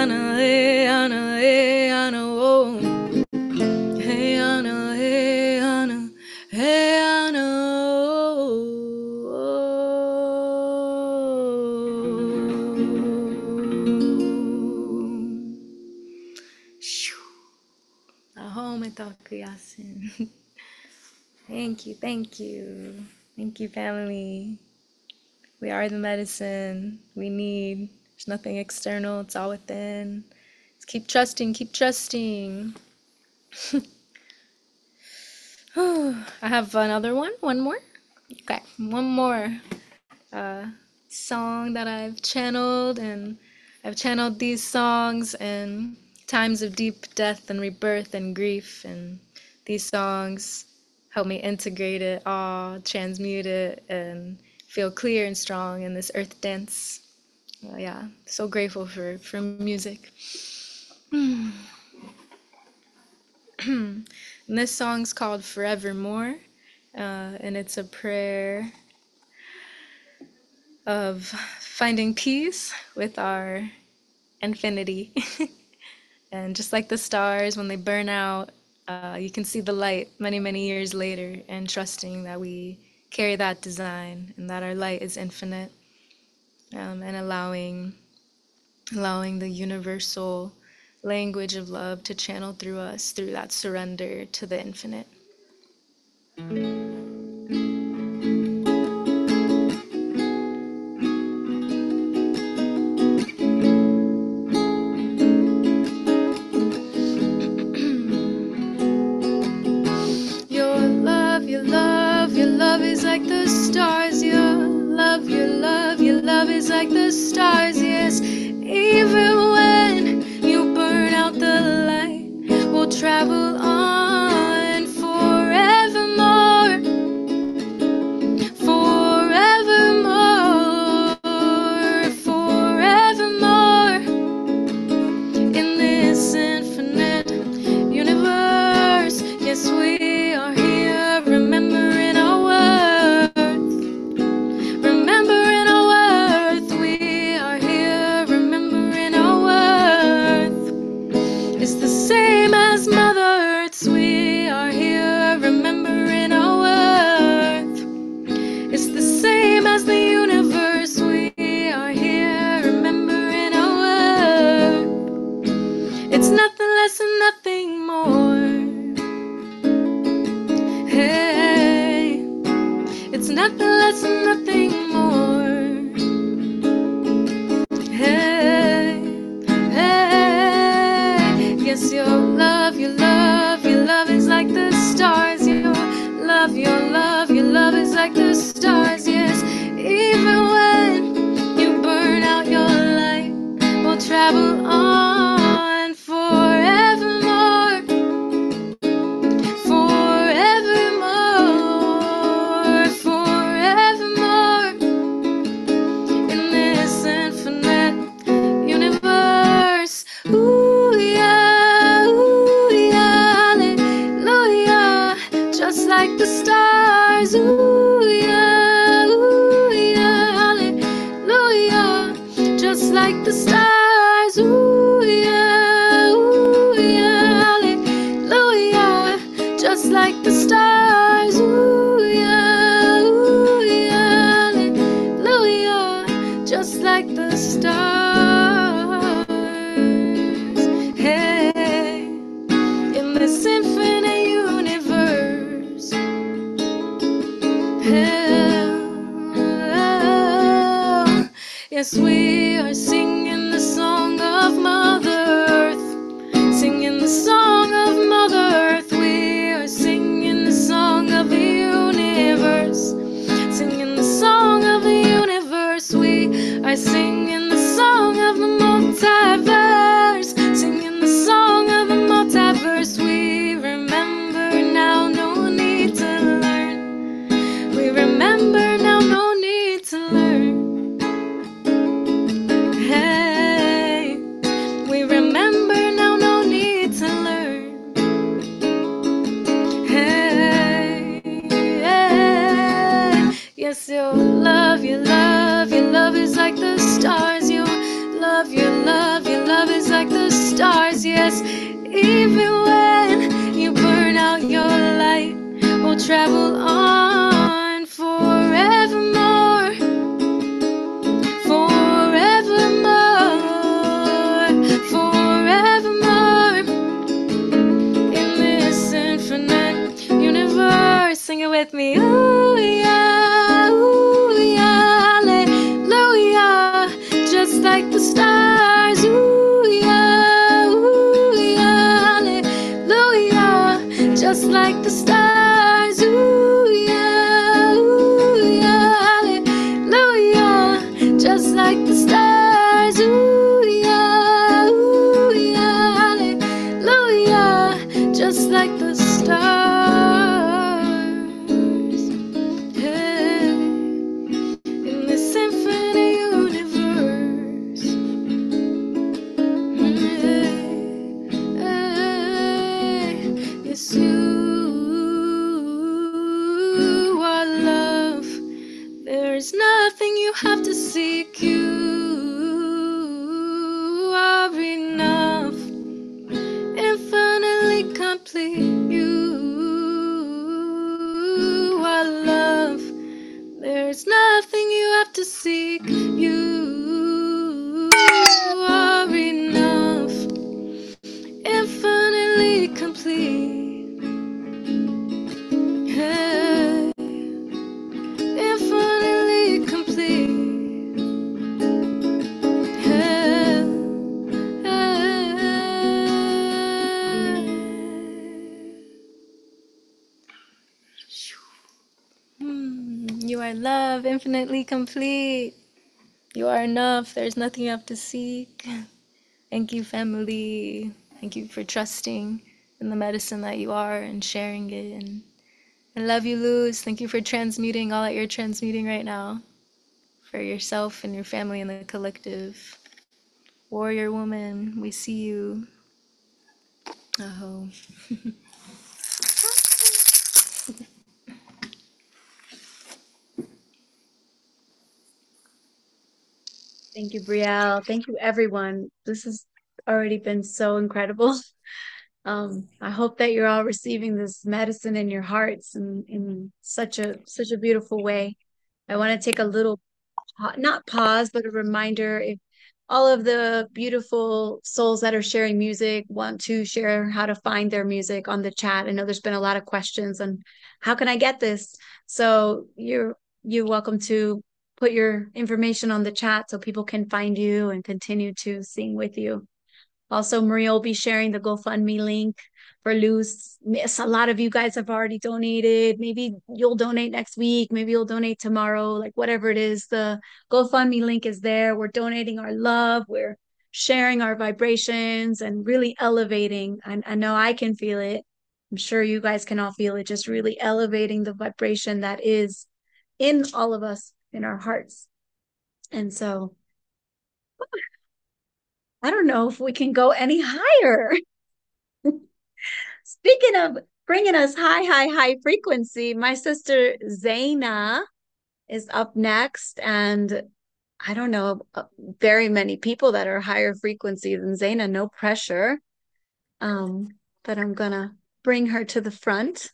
[SPEAKER 8] Anna, hey, eh, Anna, eh, hey, Anna, oh. Hey, Anna, hey, eh, Anna, hey, ana, oh. Ahom Yasin. Thank you, thank you. Thank you, family. We are the medicine we need. There's nothing external, it's all within. Keep trusting, keep trusting. I have another one, one more. Okay, one more uh, song that I've channeled, and I've channeled these songs in times of deep death and rebirth and grief, and these songs help me integrate it all, transmute it, and feel clear and strong in this earth dance. Uh, yeah, so grateful for for music. and this song's called Forevermore, uh, and it's a prayer of finding peace with our infinity. and just like the stars, when they burn out, uh, you can see the light many, many years later, and trusting that we carry that design and that our light is infinite, um, and allowing, allowing the universal language of love to channel through us through that surrender to the infinite. Like the stars. Yes, even when you burn out the light, we'll travel on are singing stars. Yes, even when you burn out your light, we'll travel on complete. You are enough. There's nothing you have to seek. Thank you, family. Thank you for trusting in the medicine that you are and sharing it. And I love you, Luz. Thank you for transmuting all that you're transmuting right now for yourself and your family and the collective. Warrior woman, we see you. Oh.
[SPEAKER 2] Thank you, Brielle. Thank you, everyone. This has already been so incredible. Um, I hope that you're all receiving this medicine in your hearts and in such a such a beautiful way. I want to take a little not pause, but a reminder if all of the beautiful souls that are sharing music want to share how to find their music on the chat. I know there's been a lot of questions on how can I get this? So you're you're welcome to put your information on the chat so people can find you and continue to sing with you. Also, Maria will be sharing the GoFundMe link for Luz. A lot of you guys have already donated. Maybe you'll donate next week. Maybe you'll donate tomorrow. Like whatever it is, the GoFundMe link is there. We're donating our love. We're sharing our vibrations and really elevating. I, I know I can feel it. I'm sure you guys can all feel it. Just really elevating the vibration that is in all of us, in our hearts. And so I don't know if we can go any higher. Speaking of bringing us high, high, high frequency, my sister Zayna is up next. And I don't know uh, very many people that are higher frequency than Zayna, no pressure. Um, but I'm gonna bring her to the front.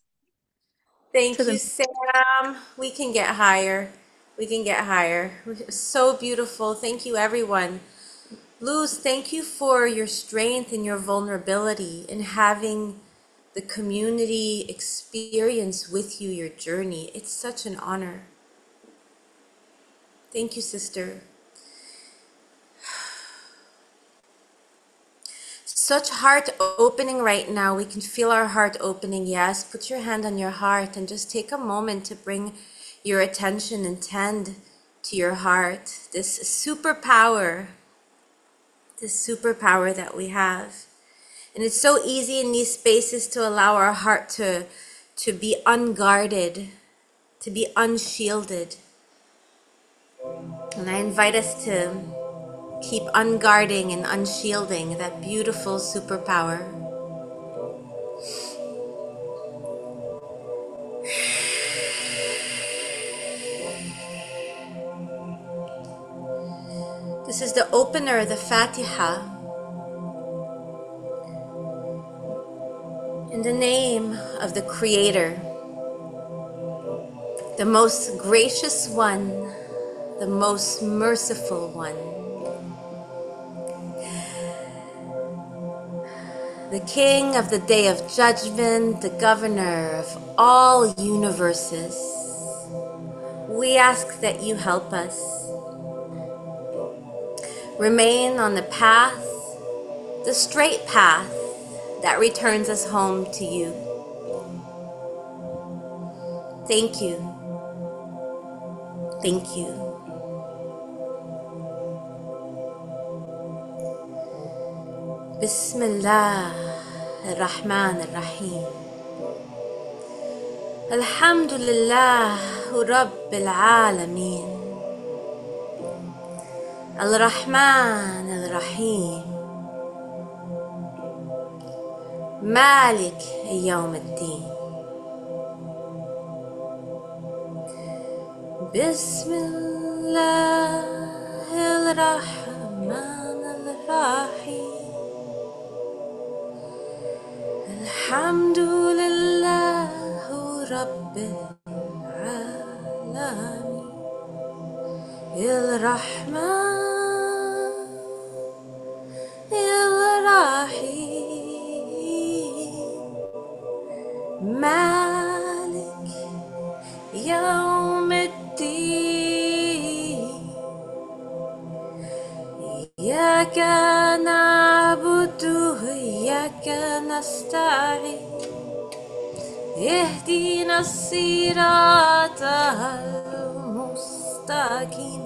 [SPEAKER 7] Thank
[SPEAKER 2] To
[SPEAKER 7] you,
[SPEAKER 2] the
[SPEAKER 7] Sam. We can get higher. We can get higher. So beautiful. Thank you, everyone. Luz, thank you for your strength and your vulnerability in having the community experience with you your journey. It's such an honor. Thank you, sister. Such heart opening right now. We can feel our heart opening. Yes, put your hand on your heart and just take a moment to bring your attention and tend to your heart. This superpower, this superpower that we have. And it's so easy in these spaces to allow our heart to, to be unguarded, to be unshielded. And I invite us to keep unguarding and unshielding that beautiful superpower. This is the opener, the Fatiha. In the name of the Creator, the most gracious one, the most merciful one, the King of the Day of Judgment, the Governor of all universes, we ask that you help us. Remain on the path, the straight path that returns us home to you. Thank you. Thank you. بسم الله الرحمن الرحيم الحمد لله رب العالمين الرحمن الرحيم. مالك يوم الدين. بسم الله الرحمن الرحيم. الحمد لله رب العالمين. الرحمن الرحيم مالك يوم الدين. إياك نعبد وإياك نستعين. اهدنا الصراط المستقيم.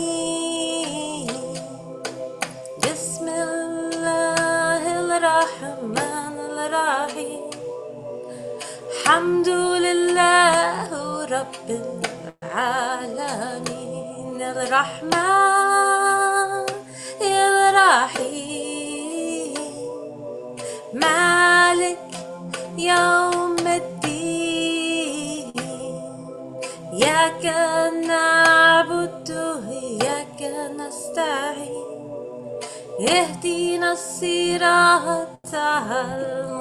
[SPEAKER 7] آمين بسم الله الرحمن الرحيم الحمد لله رب العالمين الرحمن الرحيم مالك يوم الدين إياك نعبد وإياك نستعين. اهدنا الصراط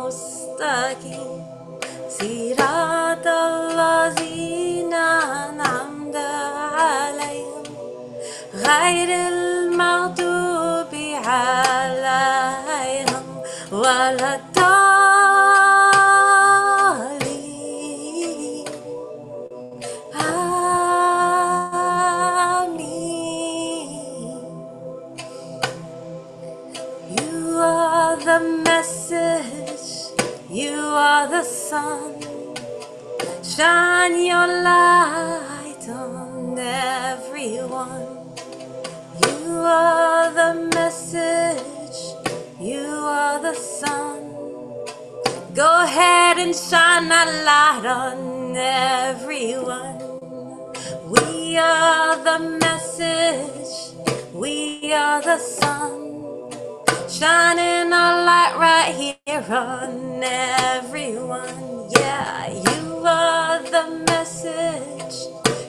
[SPEAKER 7] المستقيم. صراط الذين أنعمت عليهم. غير المغضوب عليهم ولا sun. Shine your light on everyone. You are the message, you are the sun. Go ahead and shine that light on everyone. We are the message, we are the sun. Shining our light right here on everyone. Yeah, you are the message,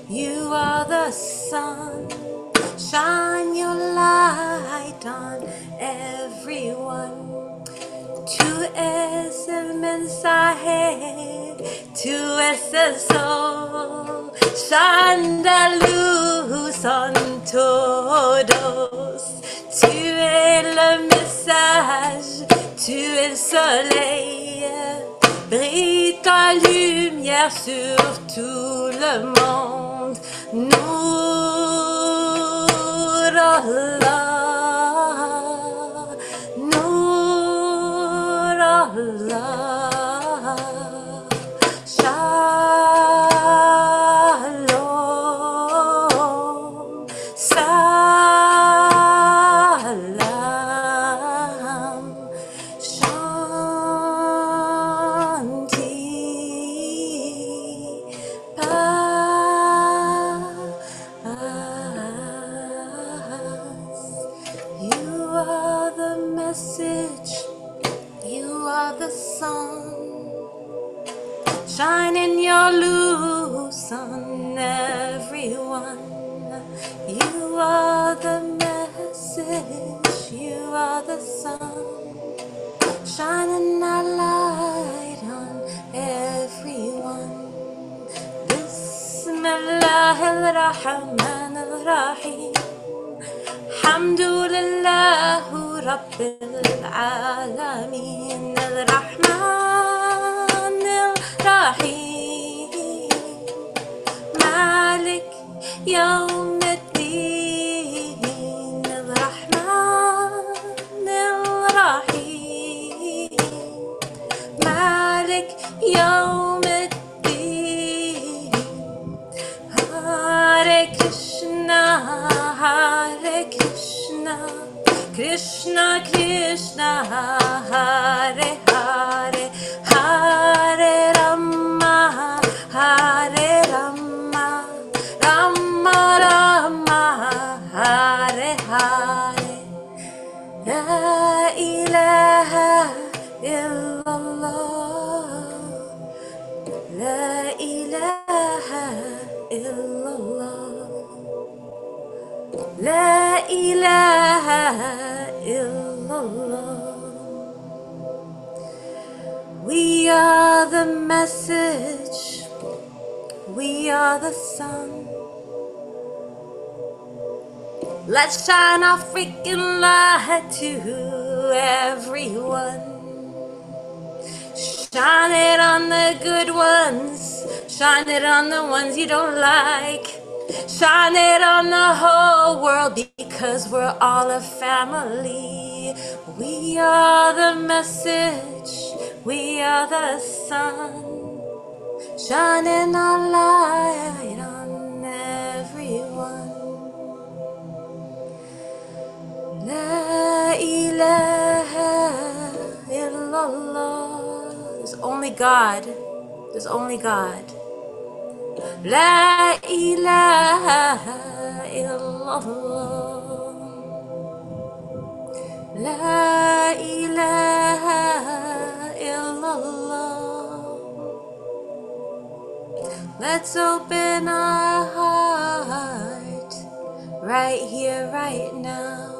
[SPEAKER 7] you are the sun. Shine your light on everyone. Tú es el mensaje, tú es el oh. sol, shine luz en todos. Tu es le message, tu es le soleil, brille ta lumière sur tout le monde. Nour Allah, are the sun, shining a light on everyone. بسم الله الرحمن الرحيم الحمد لله رب العالمين الرحمن الرحيم مالك يوم مالك يوم الدين Hare Krishna, Hare Krishna, Krishna Krishna, Hare Hare, Hare Rama, Hare Rama, Rama Rama, Hare We are the message. We are the sun. Let's shine our freaking light to everyone. Shine it on the good ones. Shine it on the ones you don't like. Shine it on the whole world because we're all a family. We are the message. We are the sun. Shining our light on everyone. La ilaha illallah. Only God. There's only God. La ilaha illallah. La ilaha illallah. Let's open our heart right here, right now.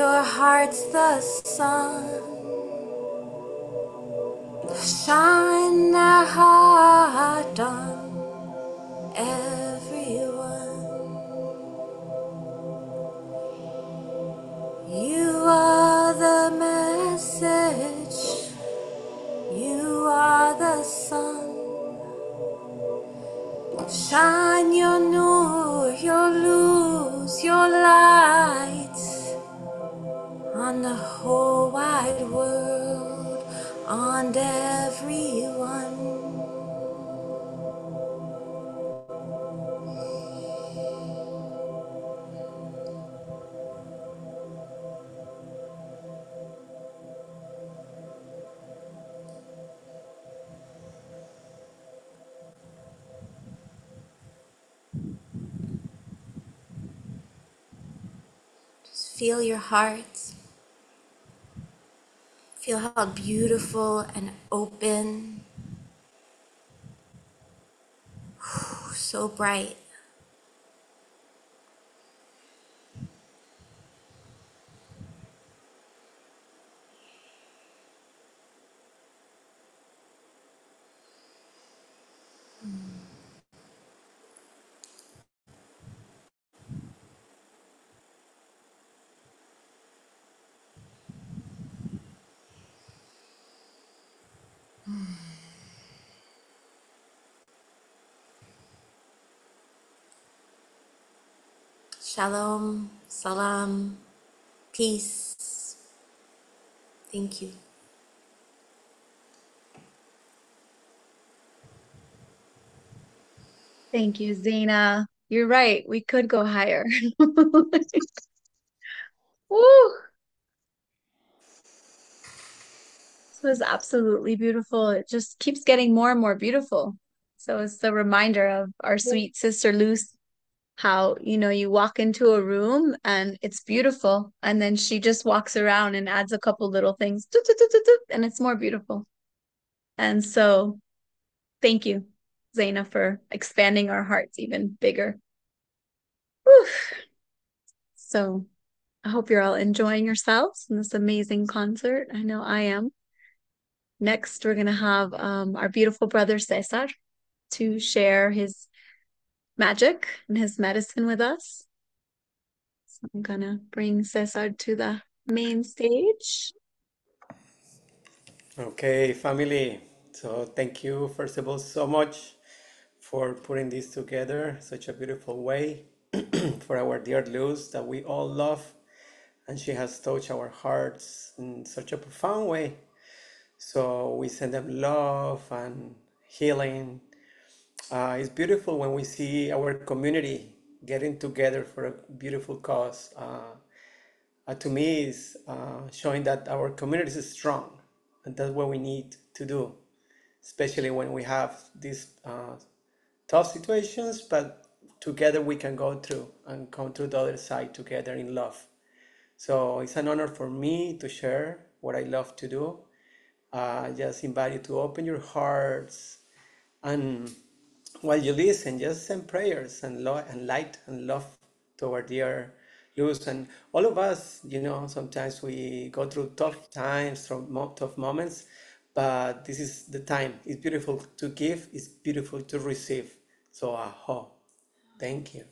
[SPEAKER 7] Your heart's the sun. Shine a heart on everyone. You are the message. You are the sun. Shine your nur, your luz, your light on the whole wide world, on everyone. Feel your heart. Feel how beautiful and open, so bright. Shalom, salam, peace. Thank you.
[SPEAKER 2] Thank you, Zayna. You're right. We could go higher. Woo! This was absolutely beautiful. It just keeps getting more and more beautiful. So it's the reminder of our sweet sister Luz, how, you know, you walk into a room and it's beautiful, and then she just walks around and adds a couple little things, and it's more beautiful. And so thank you, Zayna, for expanding our hearts even bigger. So I hope you're all enjoying yourselves in this amazing concert. I know I am. Next, we're going to have um, our beautiful brother Cesar to share his magic and his medicine with us. So I'm going to bring Cesar to the main stage.
[SPEAKER 9] Okay, family. So thank you, first of all, so much for putting this together such a beautiful way for our dear Luz that we all love. And she has touched our hearts in such a profound way. So we send them love and healing. Uh, it's beautiful when we see our community getting together for a beautiful cause. Uh, uh, to me, is uh, showing that our community is strong, and that's what we need to do, especially when we have these uh, tough situations. But together we can go through and come through the other side together in love. So it's an honor for me to share what I love to do uh, just invite you to open your hearts and while you listen, just send prayers and, love and light and love toward dear Luz. And all of us, you know, sometimes we go through tough times, tough moments, but this is the time. It's beautiful to give, it's beautiful to receive. So, aha. Thank you.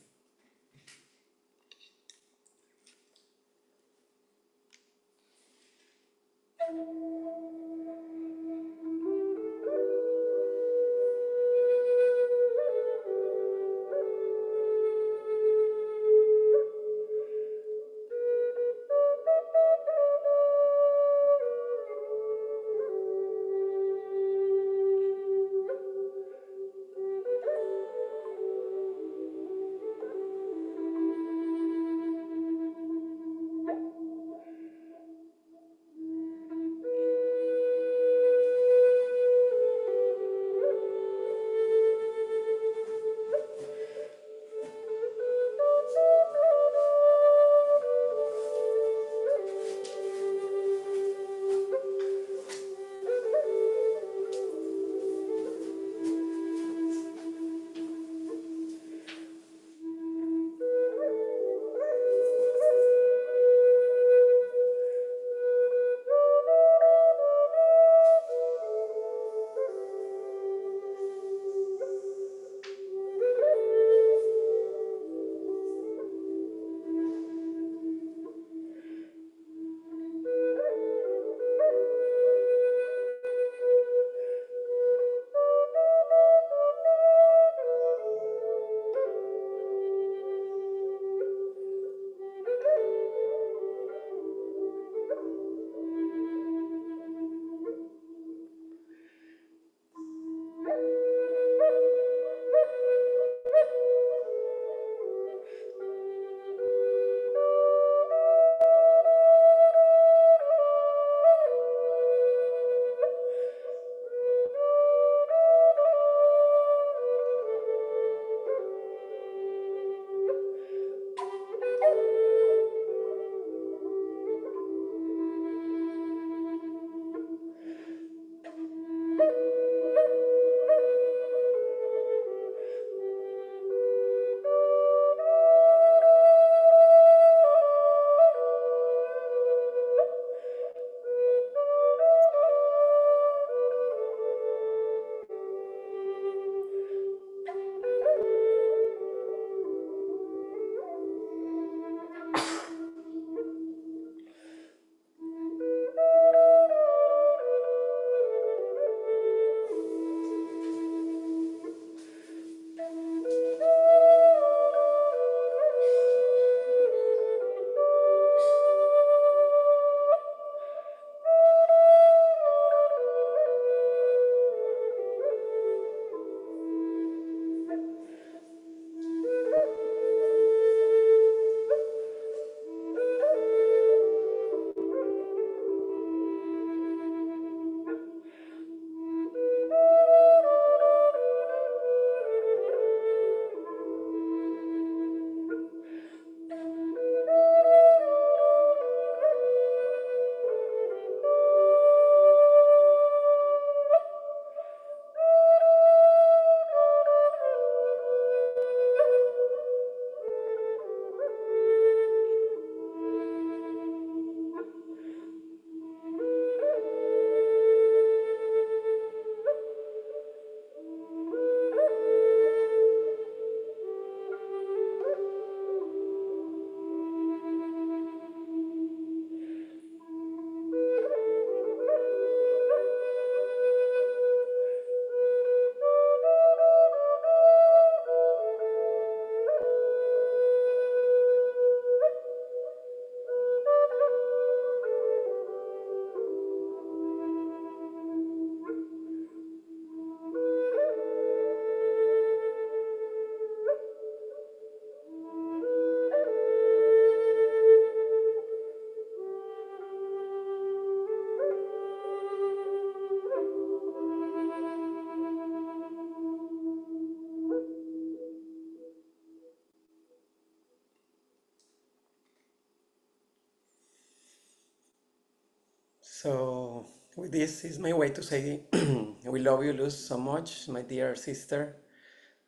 [SPEAKER 9] This is my way to say we love you, Luz, so much, my dear sister.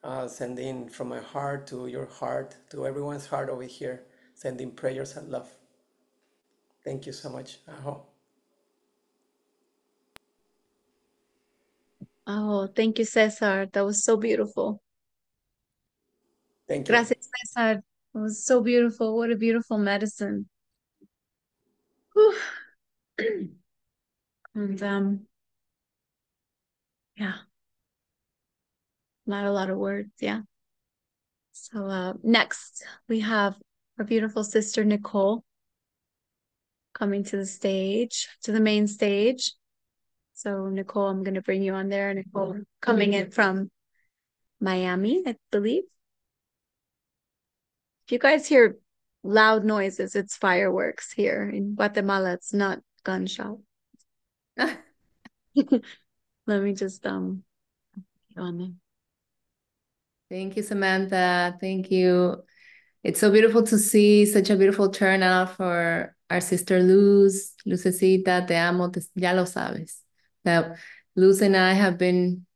[SPEAKER 9] Uh, sending from my heart to your heart, to everyone's heart over here, sending prayers and love. Thank you so much. Aho.
[SPEAKER 2] Oh, thank you, Cesar. That was so beautiful.
[SPEAKER 9] Thank you.
[SPEAKER 2] Gracias, Cesar. It was so beautiful. What a beautiful medicine. Whew. And um, yeah, not a lot of words. Yeah. So uh, next we have our beautiful sister Nicole coming to the stage, to the main stage. So Nicole, I'm going to bring you on there. Nicole coming in from Miami, I believe. If you guys hear loud noises, it's fireworks here in Guatemala. It's not gunshot. Let me just um on there.
[SPEAKER 10] Thank you, Samantha. Thank you. It's so beautiful to see such a beautiful turnout for our sister Luz. Lucecita, te amo, te, ya lo sabes. That Luz and I have been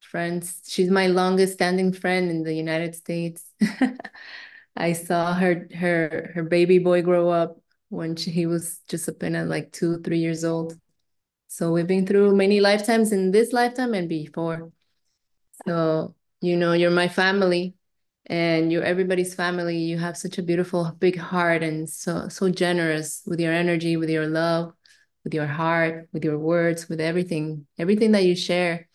[SPEAKER 10] friends. She's my longest standing friend in the United States. I saw her her her baby boy grow up when she, he was just apenas like two, three years old. So we've been through many lifetimes in this lifetime and before. So, you know, you're my family and you're everybody's family. You have such a beautiful big heart and so so generous with your energy, with your love, with your heart, with your words, with everything, everything that you share.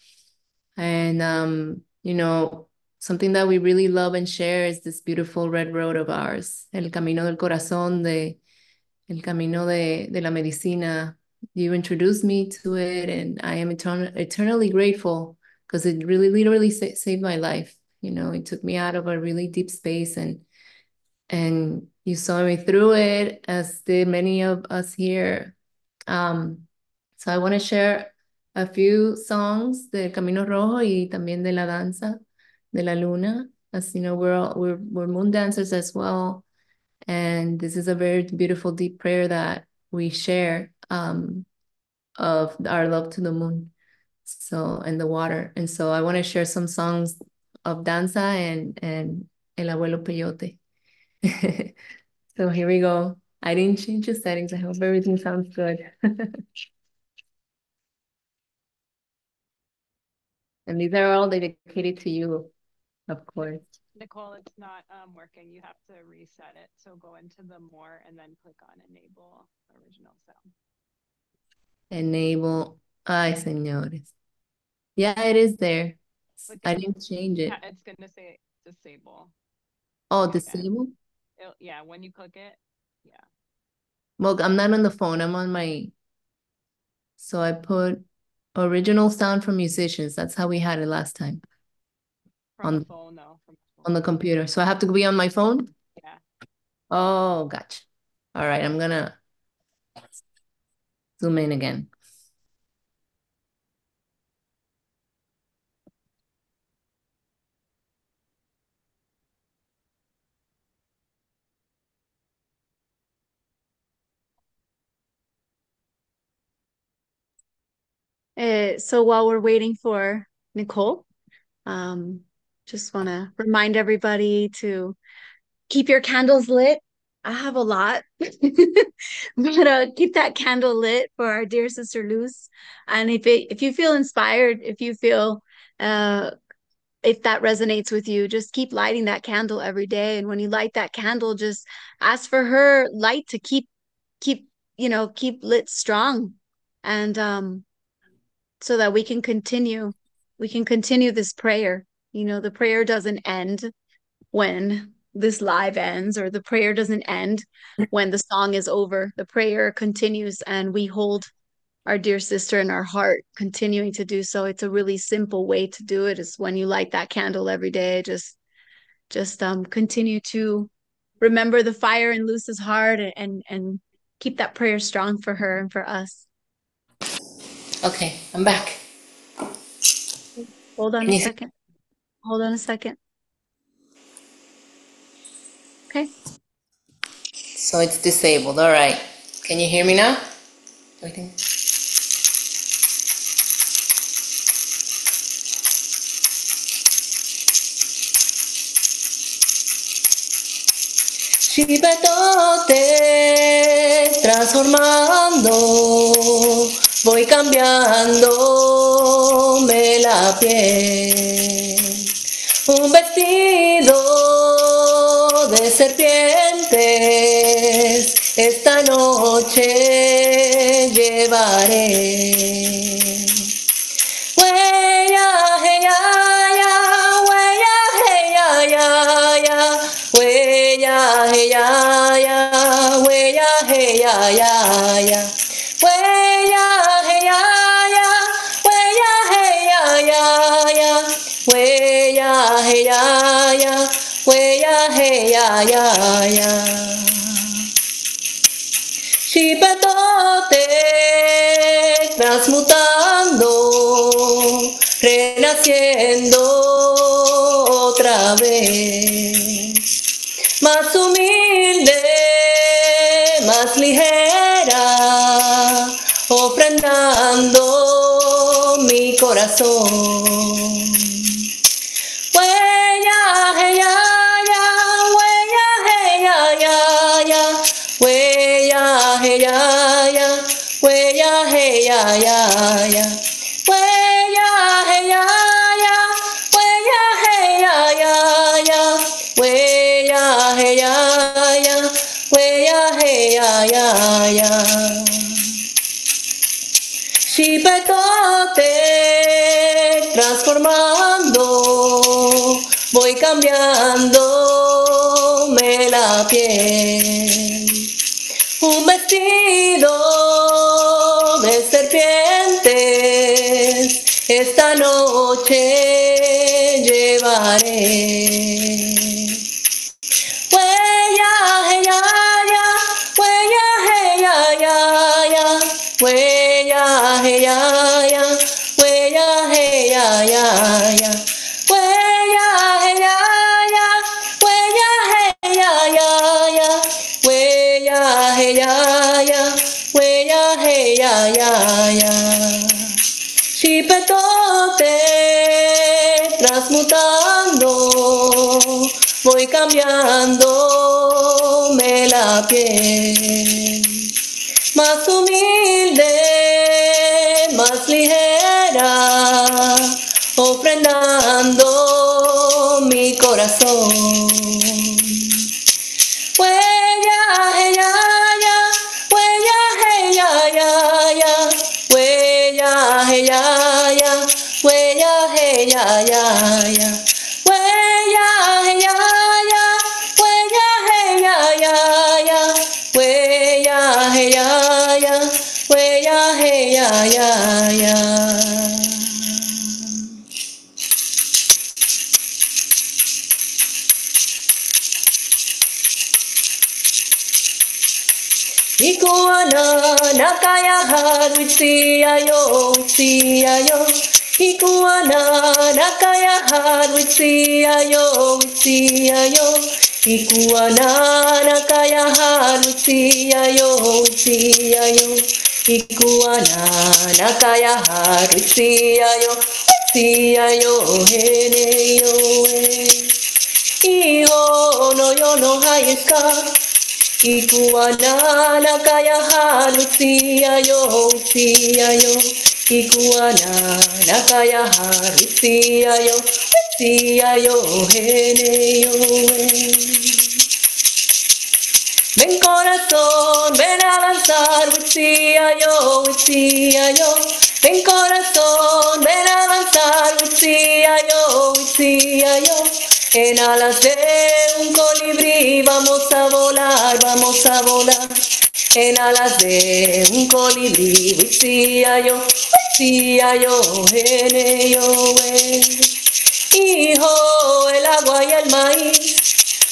[SPEAKER 10] And um, you know, something that we really love and share is this beautiful red road of ours, El Camino del Corazón de El Camino de, de la Medicina, you introduced me to it and i am etern- eternally grateful because it really literally sa- saved my life you know it took me out of a really deep space and and you saw me through it as did many of us here. Um so i want to share a few songs de camino rojo y también de la danza de la luna. As you know we're all, we're, we're moon dancers as well and this is a very beautiful deep prayer that we share um, of our love to the moon so and the water and so i want to share some songs of danza and and el abuelo peyote so here we go i didn't change the settings i hope everything sounds good and these are all dedicated to you of course
[SPEAKER 5] Nicole, it's not um, working. You have to reset it. So go into the more and then click on enable original sound.
[SPEAKER 10] Enable ay señores yeah it is there i didn't change it
[SPEAKER 5] Yeah, it's gonna say disable.
[SPEAKER 10] oh disable
[SPEAKER 5] It'll, yeah, when you click it, yeah.
[SPEAKER 10] Well, I'm not on the phone. I'm on my. So I put original sound for musicians. That's how we had it last time
[SPEAKER 5] From
[SPEAKER 10] On-
[SPEAKER 5] the phone though. From the
[SPEAKER 10] on the computer. So I have to be on my phone.
[SPEAKER 5] Yeah.
[SPEAKER 10] Oh, gotcha. All right, I'm gonna zoom in again.
[SPEAKER 2] Uh, so while we're waiting for Nicole, um, just want to remind everybody to keep your candles lit. I have a lot, but uh, keep that candle lit for our dear sister Luz. And if it, if you feel inspired, if you feel uh, if that resonates with you, just keep lighting that candle every day. And when you light that candle, just ask for her light to keep keep you know keep lit strong, and um, so that we can continue we can continue this prayer. You know, the prayer doesn't end when this live ends, or the prayer doesn't end when the song is over. The prayer continues, and we hold our dear sister in our heart, continuing to do so. It's a really simple way to do it. Is when you light that candle every day, just just um continue to remember the fire in Luz's heart and and, and keep that prayer strong for her and for us.
[SPEAKER 10] Okay, I'm back.
[SPEAKER 2] Hold on a second. Hold on a second. Okay.
[SPEAKER 10] So it's disabled. All right. Can you hear me now? Everything?
[SPEAKER 11] Chipetote transformando, voy cambiándome la piel. Un vestido de serpientes esta noche llevaré. Huella, hey, ya, ya, huella, hey, ya, ya, ya. Chipetote, transmutando, renaciendo otra vez. Más humilde, más ligera, ofrendando mi corazón. Hey, ya, ya, huella, hey, ya, ya, ya, huella, hey, ya, ya, hey, ya, ya, ya, huella, hey, ya, ya, hey, ya, ya, ya. Shibetote transformando, voy cambiando me la piel. Un vestido de serpientes esta noche llevaré. Huella, hey, ya, ya, huella, ya, ya, ya, huella, hey, ya, ya, huella, hey, ya, ya, ya. Transmutando, voy cambiando me la piel. Más humilde, más ligera, ofrendando mi corazón. Ya, ya, ya, huella, ya ya, ya, huella, hey, ya, ya, ya, huella, hey, ya, ya, huella, hey, ya, ya, ya. Ikuana nakaya haru sia yo sia yo. Ikuana nakaya haru sia yo sia yo Ikuana nakaya haru sia yo sia yo Ikuana nakaya haru sia yo sia yo hene yo Iho no yo no hayeska Ikuana nakaya halusia yo sia yo Ikuana nakaya halusia yo sia yo hene yo Ven corazón, ven a avanzar, Witsia yo, Witsia yo. Ven corazón, ven a avanzar, Witsia yo, Witsia yo. En alas de un colibrí vamos a volar, vamos a volar. En alas de un colibrí, Witsia yo, Witsia yo, yo, eh. Hijo, el agua y el maíz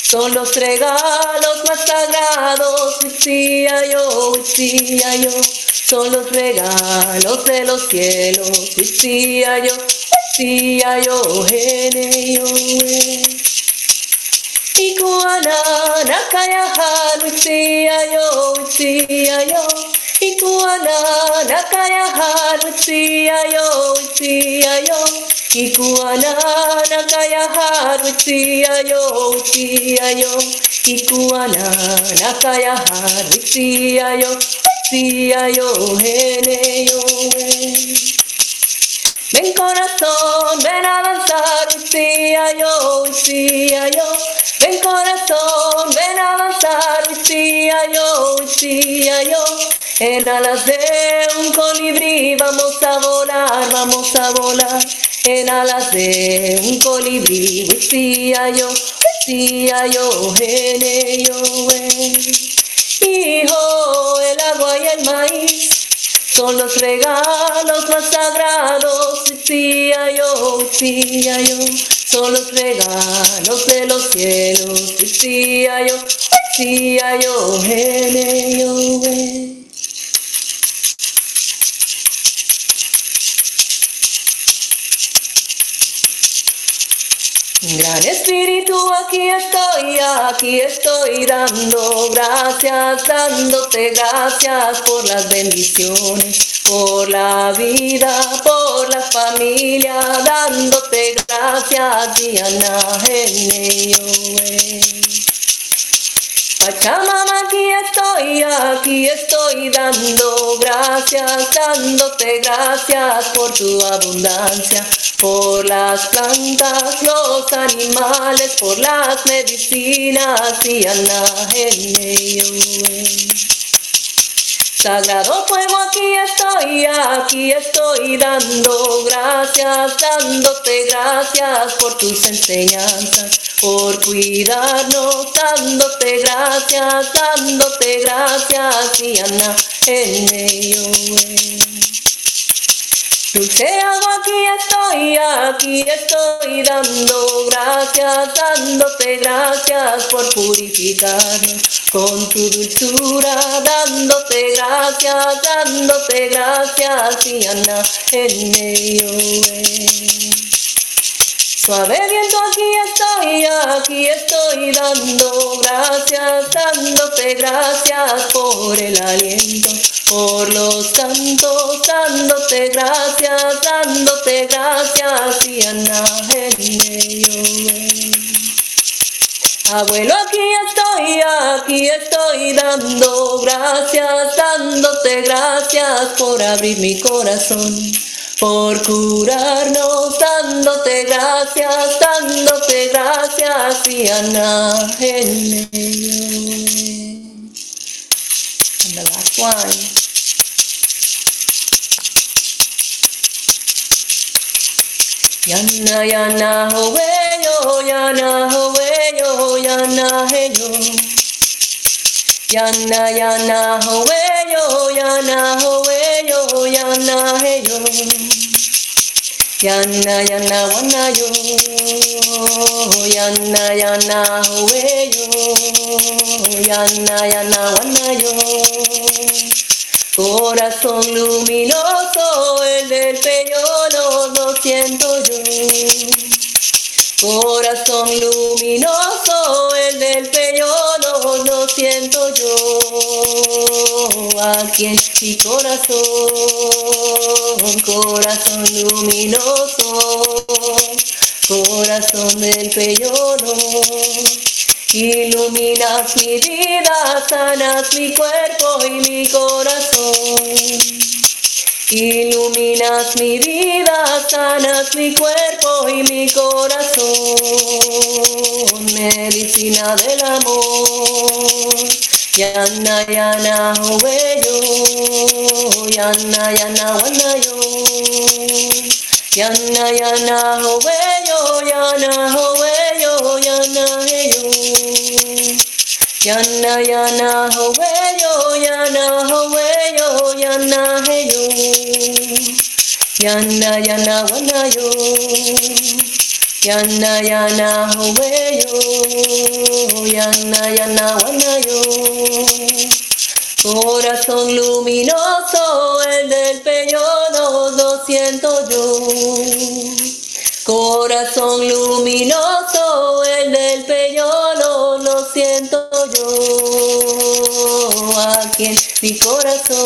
[SPEAKER 11] son los regalos más sagrados, Witsia yo, Witsia yo, son los regalos de los cielos, Witsia yo, Witsia yo, ene yo, eh. Ikuana nakaya Witsia yo, Witsia yo, Ikuana nakaya har witsia yo. Witsia yo. Ikuana nakaya har Ven corazón, ven a danzar, decía yo, decía yo. Ven corazón, ven a danzar, decía yo, decía yo. En alas de un colibrí vamos a volar, vamos a volar. En alas de un colibrí, decía yo, decía yo, gene yo. Hijo, el agua y el maíz son los regalos más sagrados, decía yo, decía yo, son los regalos de los cielos, decía yo, decía yo, yo. Gran Espíritu, aquí estoy, aquí estoy dando gracias, dándote gracias por las bendiciones, por la vida, por la familia, dándote gracias, Diana. Pachamama, aquí estoy, aquí estoy dando gracias, dándote gracias por tu abundancia, por las plantas, los animales, por las medicinas y Sagrado fuego, aquí estoy, aquí estoy dando gracias, dándote gracias por tus enseñanzas, por cuidarnos, dándote gracias, dándote gracias, y Ana, Dulce agua, aquí estoy, aquí estoy dando gracias, dándote gracias por purificarnos con tu dulzura, dándote gracias, dándote gracias, y Ana, en medio. Suave viento, aquí estoy, aquí estoy dando gracias, dándote gracias por el aliento, por los cantos, dándote gracias, dándote gracias, y. Abuelo, aquí estoy, aquí estoy dando gracias, dándote gracias por abrir mi corazón, por curarnos, dándote gracias, dándote gracias, y Ana, en And the last one. Yana yana howe yo, yana howe yo, yana hey yo. Yana yana howe yo, yana howe yo, yana hey yo. Yana yana wana yo, yana yana howe yo, yana yana wana yo. Corazón luminoso, el del peñolo lo siento yo. Corazón luminoso, el del peñolo lo siento yo. Aquí en mi corazón, corazón luminoso, corazón del peñolo. Iluminas mi vida, sanas mi cuerpo y mi corazón. Iluminas mi vida, sanas mi cuerpo y mi corazón. Medicina del amor. Yana yana huello. Yana yana wanayo. Yana yana huello. Yana huello. Yana heyo. Yana yana huello. Yana huello. Yana heyo. Yana yana wanayo. Yana yana huello. Yana yana wanayo. Corazón luminoso, el del peñón lo siento yo. Corazón luminoso, el del peñón lo siento yo.
[SPEAKER 10] aquí en mi corazón.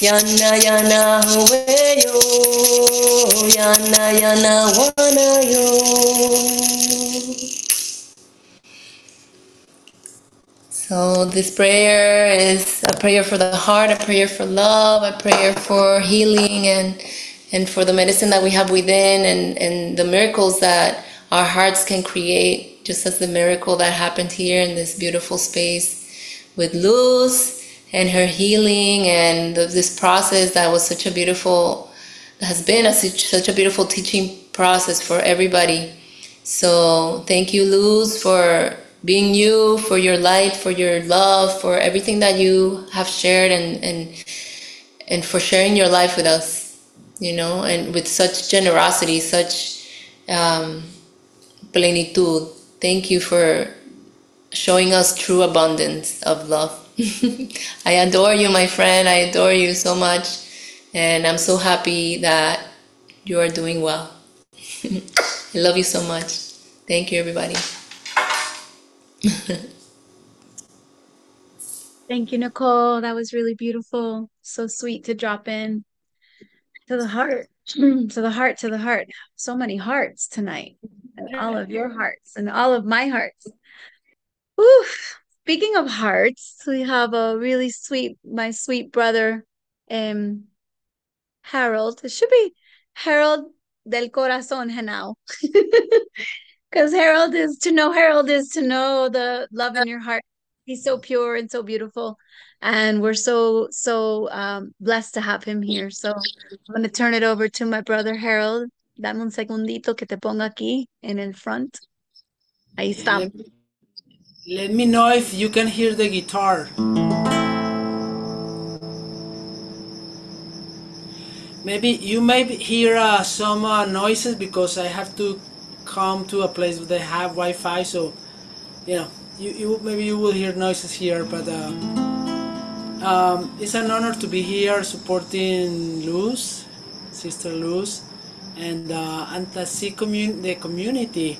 [SPEAKER 10] Yana yana hueyo, yana yana wanayo. So this prayer is a prayer for the heart, a prayer for love, a prayer for healing and and for the medicine that we have within and, and the miracles that our hearts can create, just as the miracle that happened here in this beautiful space with Luz and her healing and the, this process that was such a beautiful, has been a, such, a beautiful teaching process for everybody. So thank you, Luz, for being you, for your light, for your love, for everything that you have shared and, and, and for sharing your life with us you know, and with such generosity, such um, plenitud. Thank you for showing us true abundance of love. I adore you, my friend. I adore you so much. And I'm so happy that you are doing well. I love you so much. Thank you, everybody.
[SPEAKER 2] Thank you, Nicole. That was really beautiful. So sweet to drop in to the heart, to the heart, to the heart. So many hearts tonight, and all of your hearts, and all of my hearts. Whew. Speaking of hearts, we have a really sweet, my sweet brother, um, Harold. It should be Harold del Corazón now. Because Harold is to know Harold is to know the love in your heart. He's so pure and so beautiful. And we're so, so um, blessed to have him here. So I'm to turn it over to my brother Harold. Dame un segundito que te ponga aquí en el front. Ahí está.
[SPEAKER 12] Let, let me know if you can hear the guitar. Maybe you may hear uh, some uh, noises because I have to come to a place where they have Wi-Fi, so you know, you, you maybe you will hear noises here, but uh, um, it's an honor to be here supporting Luz, Sister Luz, and uh, see commun- the community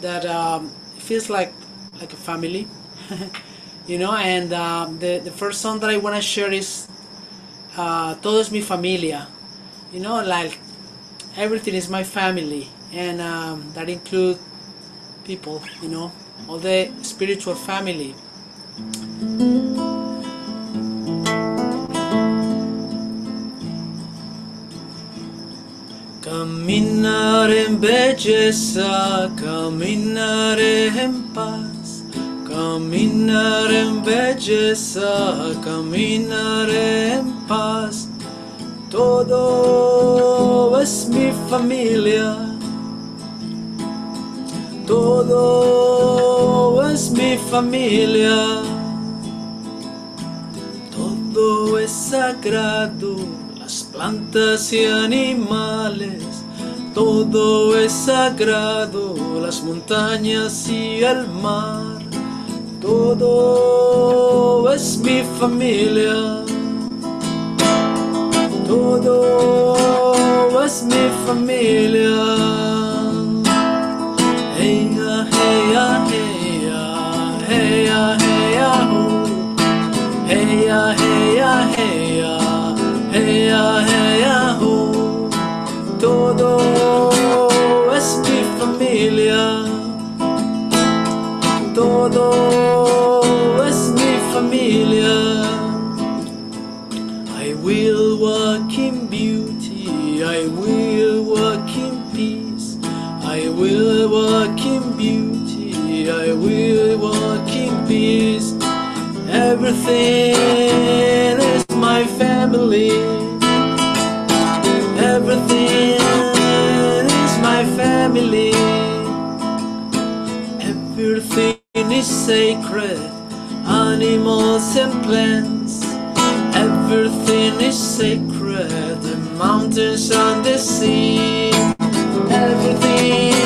[SPEAKER 12] that um, feels like like a family, you know. And um, the the first song that I want to share is uh, "Todo es mi familia," you know, like everything is my family, and um, that includes people, you know, all the spiritual family. Caminar en belleza, caminar en paz, caminar en belleza, caminar en paz. Todo es mi familia, todo es mi familia, todo es sagrado, plantas y animales, todo es sagrado, las montañas y el mar, todo es mi familia. Todo es mi familia. Hey hey I will walk in beauty, I will walk in peace, I will walk in beauty, I will walk in peace. Everything is my family, everything is sacred, animals and plants. Everything is sacred, the mountains and the sea. Everything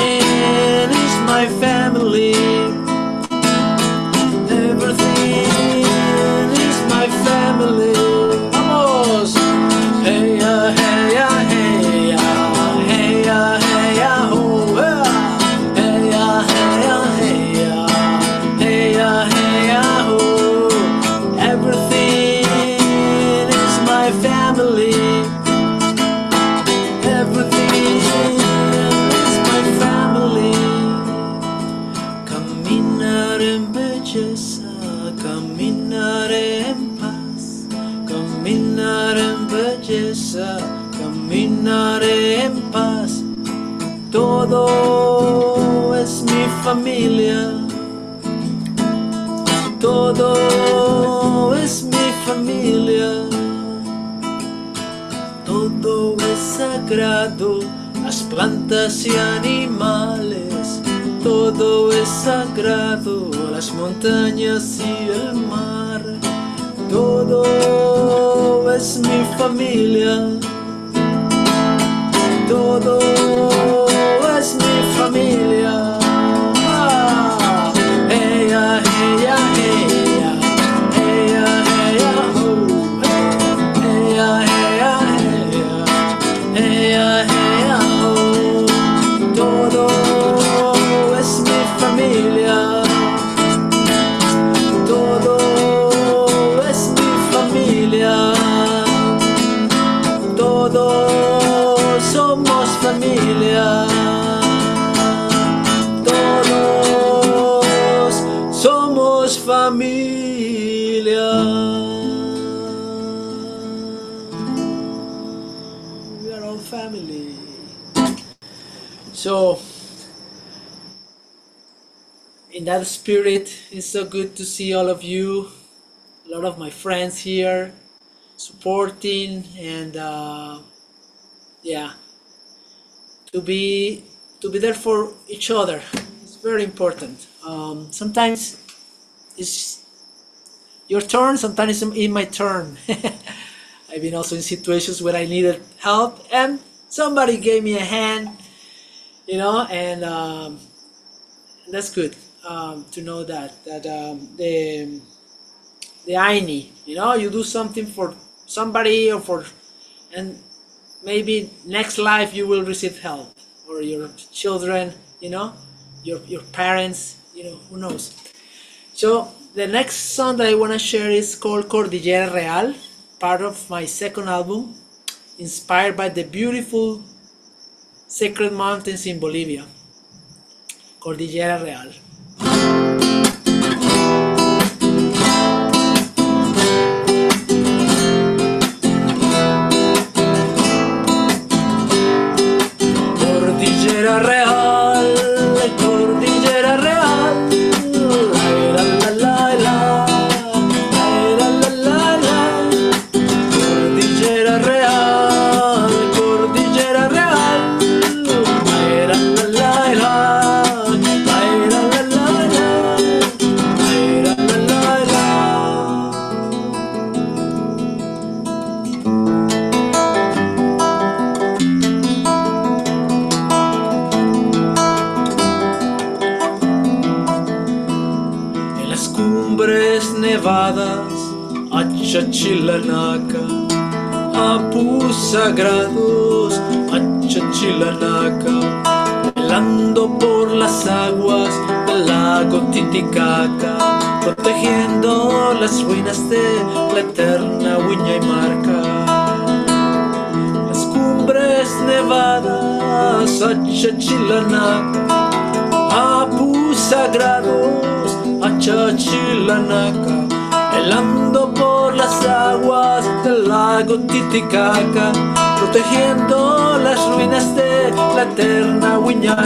[SPEAKER 12] sagrado, las plantas y animales. Todo es sagrado, las montañas y el mar. Todo es mi familia. Todo es mi familia. That spirit, it's so good to see all of you, a lot of my friends here, supporting and uh, yeah, to be to be there for each other. It's very important. Um, sometimes it's your turn, sometimes it's in my turn. I've been also in situations where I needed help and somebody gave me a hand, you know, and um, that's good um, to know that that um, the the ayni, you know, you do something for somebody or for, and maybe next life you will receive help or your children, you know, your your parents, you know, who knows. So the next song that I want to share is called Cordillera Real, part of my second album, inspired by the beautiful sacred mountains in Bolivia. Cordillera Real. Titicaca, protegiendo las ruinas de la eterna Huiña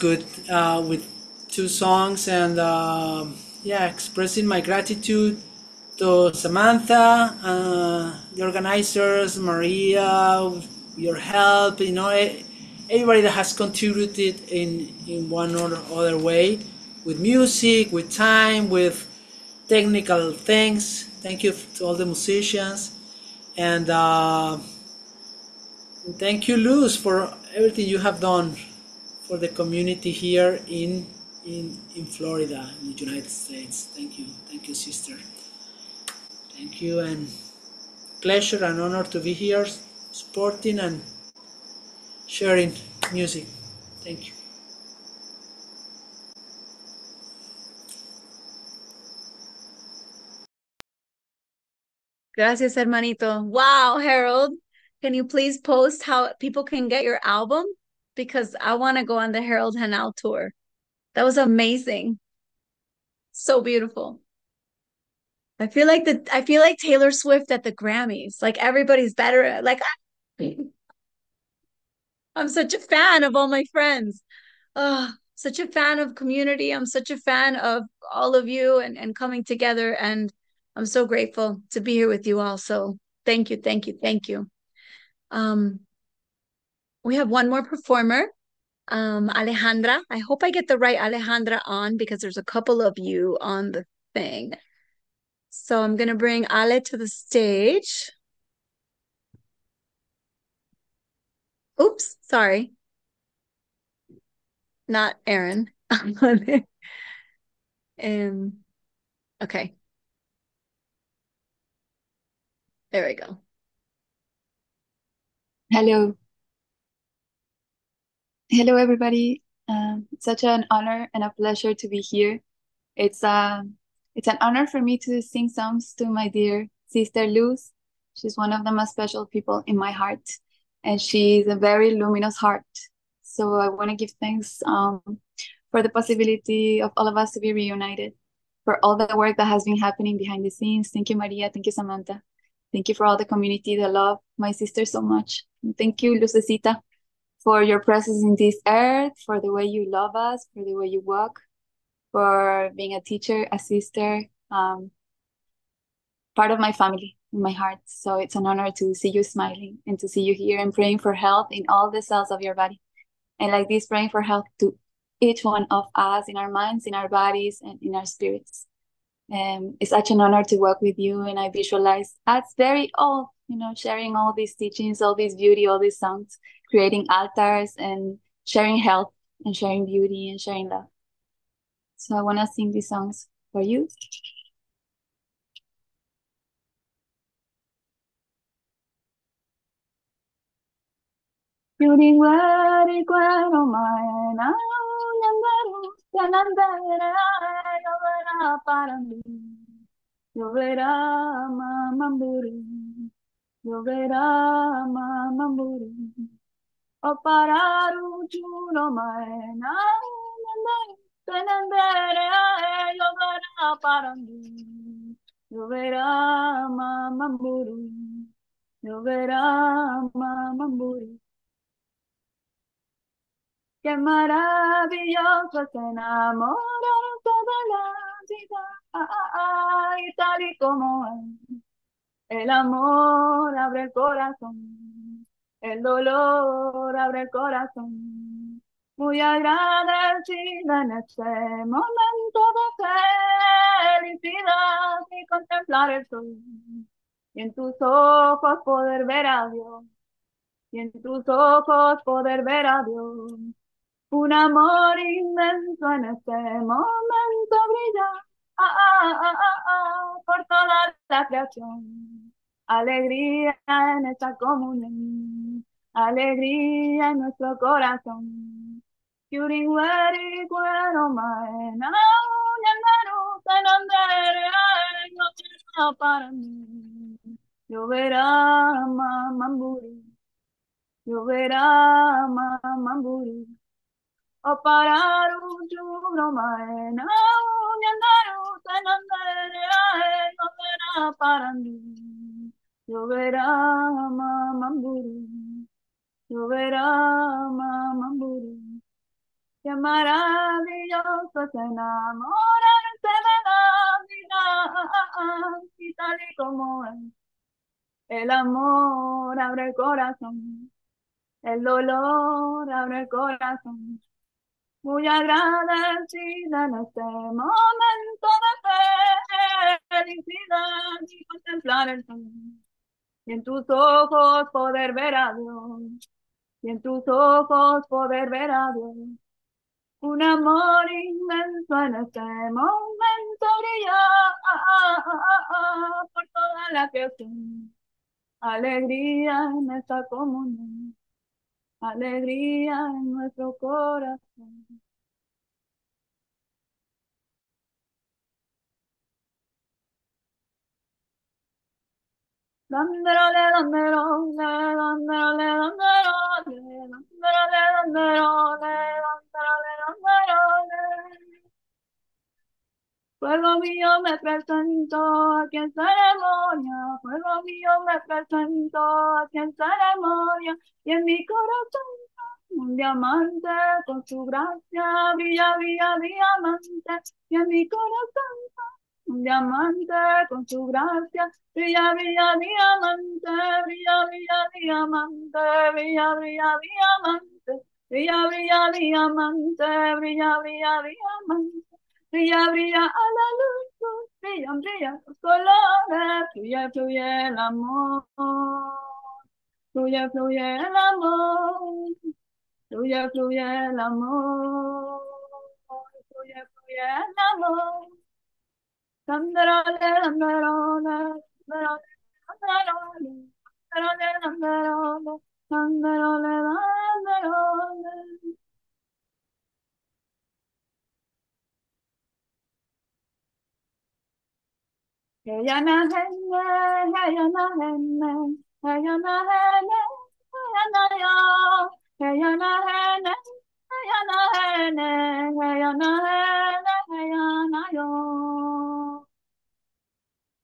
[SPEAKER 12] good uh, with two songs and uh, yeah, expressing my gratitude to Samantha, uh, the organizers, Maria, your help, you know, everybody that has contributed in, in one or other way with music, with time, with technical things. Thank you to all the musicians. And uh, thank you, Luz, for everything you have done for the community here in, in, in Florida, in the United States. Thank you. Thank you, sister. Thank you and pleasure and honor to be here supporting and sharing music. Thank you.
[SPEAKER 2] Gracias, hermanito. Wow, Harold. Can you please post how people can get your album? Because I want to go on the Harold Henao tour. That was amazing. So beautiful. I feel like the I feel like Taylor Swift at the Grammys. Like everybody's better. Like I'm such a fan of all my friends. Oh, such a fan of community. I'm such a fan of all of you and, and coming together. And I'm so grateful to be here with you all. So thank you, thank you, thank you. Um, we have one more performer, um, Alejandra. I hope I get the right Alejandra on because there's a couple of you on the thing. So I'm going to bring Ale to the stage. Oops, sorry. Not Aaron. um, okay. There we go.
[SPEAKER 13] Hello. Hello, everybody. Um, such an honor and a pleasure to be here. It's um, it's an honor for me to sing songs to my dear sister Luz. She's one of the most special people in my heart, and she's a very luminous heart. So I want to give thanks um, for the possibility of all of us to be reunited, for all the work that has been happening behind the scenes. Thank you, Maria. Thank you, Samantha. Thank you for all the community that love my sister so much. Thank you, Lucecita, for your presence in this earth, for the way you love us, for the way you walk, for being a teacher, a sister, um, part of my family in my heart. So it's an honor to see you smiling and to see you here and praying for health in all the cells of your body. And like this, praying for health to each one of us in our minds, in our bodies, and in our spirits. And it's such an honor to work with you. And I visualize us very old, you know, sharing all these teachings, all this beauty, all these songs, creating altars and sharing health and sharing beauty and sharing love. So I want to sing these songs for you. Yuriwari kwano maena nyandaru yanandara yovera parandu yovera mamamburu yovera mamamburu o pararu chuno maena nyandaru yanandara yovera parandu yovera mamamburu yovera mamamburu Qué maravilloso es enamorarse de la vida, ay, tal y como es. El amor abre el corazón, el dolor abre el corazón. Muy agradecida en este momento de felicidad y contemplar el sol. Y en tus ojos poder ver a Dios. Y en tus ojos poder ver a Dios. Un amor inmenso en este momento brilla ah, ah, ah, por toda la creación. Alegría en esta comunión, alegría en nuestro corazón. Kyuringwari cuero maena, uñanero, tanandere, no tiene para mí. Lloverá, mamamburi, lloverá, mamamburi. O parar un churro maena, uñanero, tanandere, no será para mí. Lloverá, mamamburi lloverá mamamburu. Qué maravilloso es enamorarse de la vida, y tal y como es. El amor abre el corazón, el dolor abre el corazón. Muy agradecida en este momento de felicidad y contemplar el sol. Y en tus ojos poder ver a Dios, y en tus ojos poder ver a Dios. Un amor inmenso en este momento brilla por toda la creación. Alegría en esta comunión, alegría en nuestro corazón. Fuego mío me presento aquí en ceremonia, fuego mío me presento aquí en ceremonia, y en mi corazón un diamante con su gracia brilla, brilla, diamante, y en mi corazón diamante con su gracia brilla, brilla, diamante, brilla, brilla, diamante, brilla, brilla, diamante, brilla, brilla, diamante, brilla, brilla, diamante. Brilla, brilla a la luz, brillan, brillan los colores, fluye, fluye el amor, fluye, fluye el amor, fluye, fluye el amor, fluye, fluye el amor. Heyana hene, heyana hene, heyana hene, heyana yo. Heyana hene, heyana hene, heyana hene, heyana yo.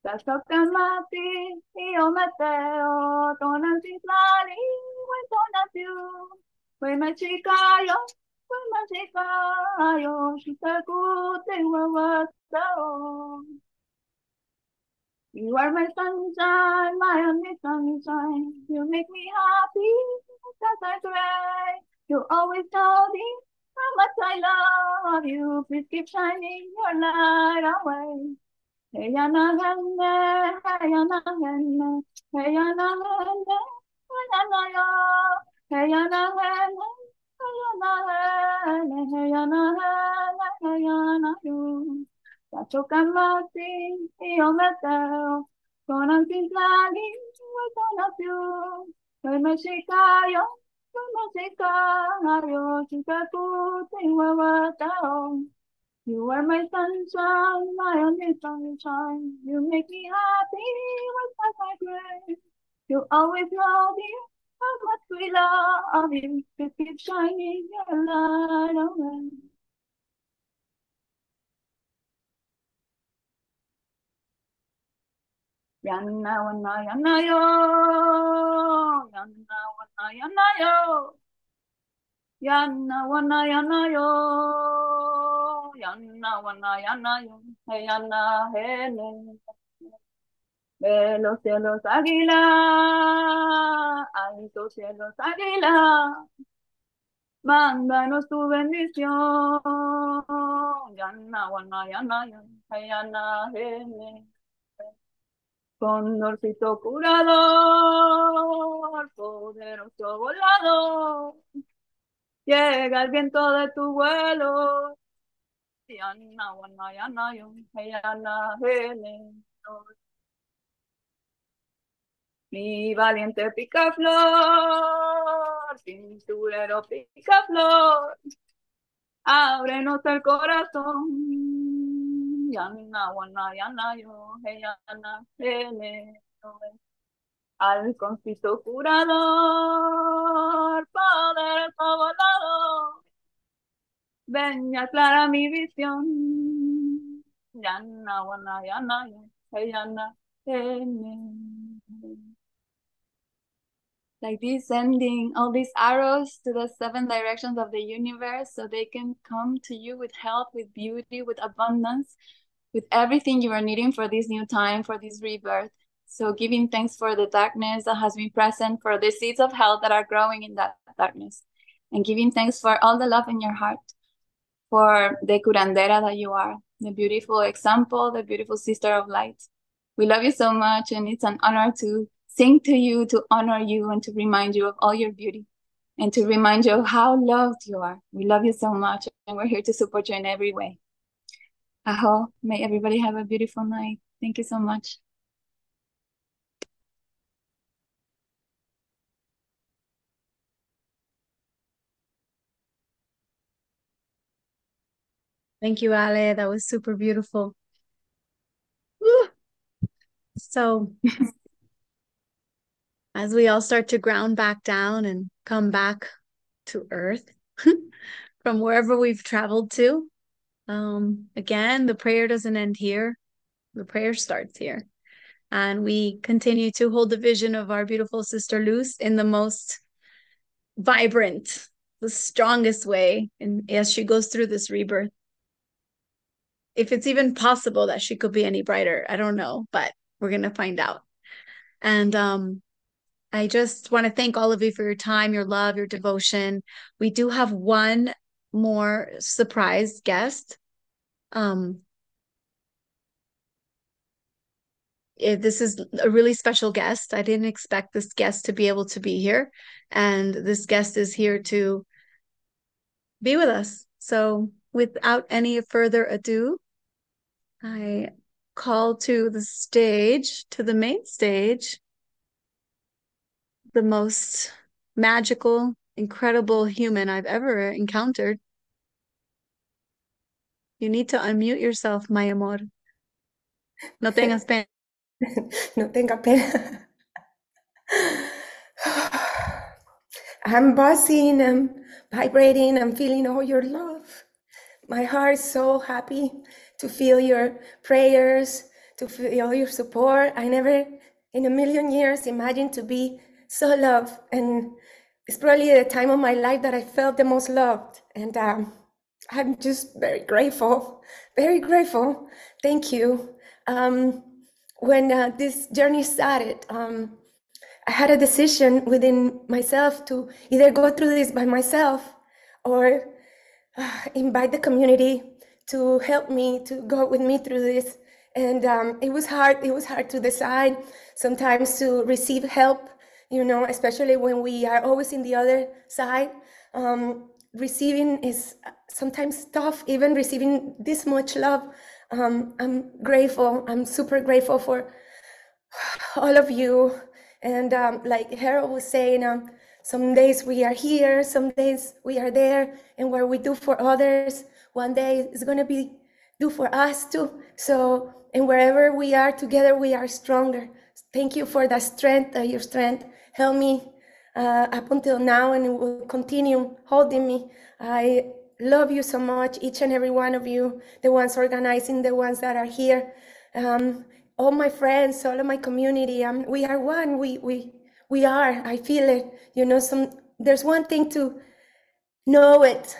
[SPEAKER 13] Tasoka mati, io meteo, tonanti flali, we tonatiu. We machikayo, we machikayo, shitakute wawatao. You are my sunshine, my only sunshine. You make me happy because I cry. You always tell me how much I love you. Please keep shining your light away. Hey, yana henne, hey, yana henne, hey, yana henne, hey, yana yo. Hey, yana henne, hey, yana henne, hey, yana henne, hey, yana yo. Tachokamati, io meteo, con antislali, we sono più. Poi mexicano, poi mexicano, chica tutti, wawatao. You are my sunshine, my only sunshine. You make me happy with my grace. You always know me, how much we love you. You keep shining your light oh away. Yana wana yana yo, yana wana yana yo, yana wana yana yo, yana wana yana yo, hey yana hele. De los cielos águila, altos cielos águila, mándanos tu bendición. Yana wana yana yo, hey yana hele. Condorcito curador, poderoso volador, llega el viento de tu vuelo. Yana, yana, yana. Mi valiente picaflor, pinturero picaflor, ábrenos el corazón. Yana, wana, yana, yo, yana, hele, no. Al concito curador, poderoso volador, ven y aclara mi visión. Wana. Like this, sending all these arrows to the seven directions of the universe so they can come to you with health, with beauty, with abundance, with everything you are needing for this new time, for this rebirth. So, giving thanks for the darkness that has been present, for the seeds of hell that are growing in that darkness, and giving thanks for all the love in your heart, for the curandera that you are, the beautiful example, the beautiful sister of light. We love you so much, and it's an honor to sing to you, to honor you, and to remind you of all your beauty, and to remind you of how loved you are. We love you so much, and we're here to support you in every way. Aho, may everybody have a beautiful night. Thank you so much.
[SPEAKER 2] Thank you, Ale. That was super beautiful. So, as we all start to ground back down and come back to earth from wherever we've traveled to, um, again, the prayer doesn't end here. The prayer starts here. And we continue to hold the vision of our beautiful sister Luz in the most vibrant, the strongest way. And as she goes through this rebirth, if it's even possible that she could be any brighter, I don't know, but we're going to find out. And um, I just want to thank all of you for your time, your love, your devotion. We do have one more surprise guest. Um, it, this is a really special guest. I didn't expect this guest to be able to be here, and this guest is here to be with us. So, without any further ado, I call to the stage, to the main stage, the most magical, incredible human I've ever encountered. You need to unmute yourself, my amor. No tengas pena.
[SPEAKER 14] no tenga pena. I'm buzzing, I'm vibrating, I'm feeling all your love. My heart is so happy to feel your prayers, to feel your support. I never in a million years imagined to be so loved. And it's probably the time of my life that I felt the most loved. And um, I'm just very grateful, very grateful. Thank you. Um, when uh, this journey started, um, I had a decision within myself to either go through this by myself or uh, invite the community to help me to go with me through this. And um, it was hard. It was hard to decide sometimes to receive help, you know, especially when we are always in the other side. Um, receiving is sometimes tough, even receiving this much love. Um, I'm grateful. I'm super grateful for all of you. And um, like Harold was saying, um, some days we are here, some days we are there, and what we do for others, one day is going to be do for us too. So, and wherever we are together, we are stronger. Thank you for that strength, uh, your strength. Help me uh, up until now, and will continue holding me. I love you so much, each and every one of you, the ones organizing, the ones that are here, um, all my friends, all of my community. Um, we are one. We we we are. I feel it. You know, some there's one thing to know it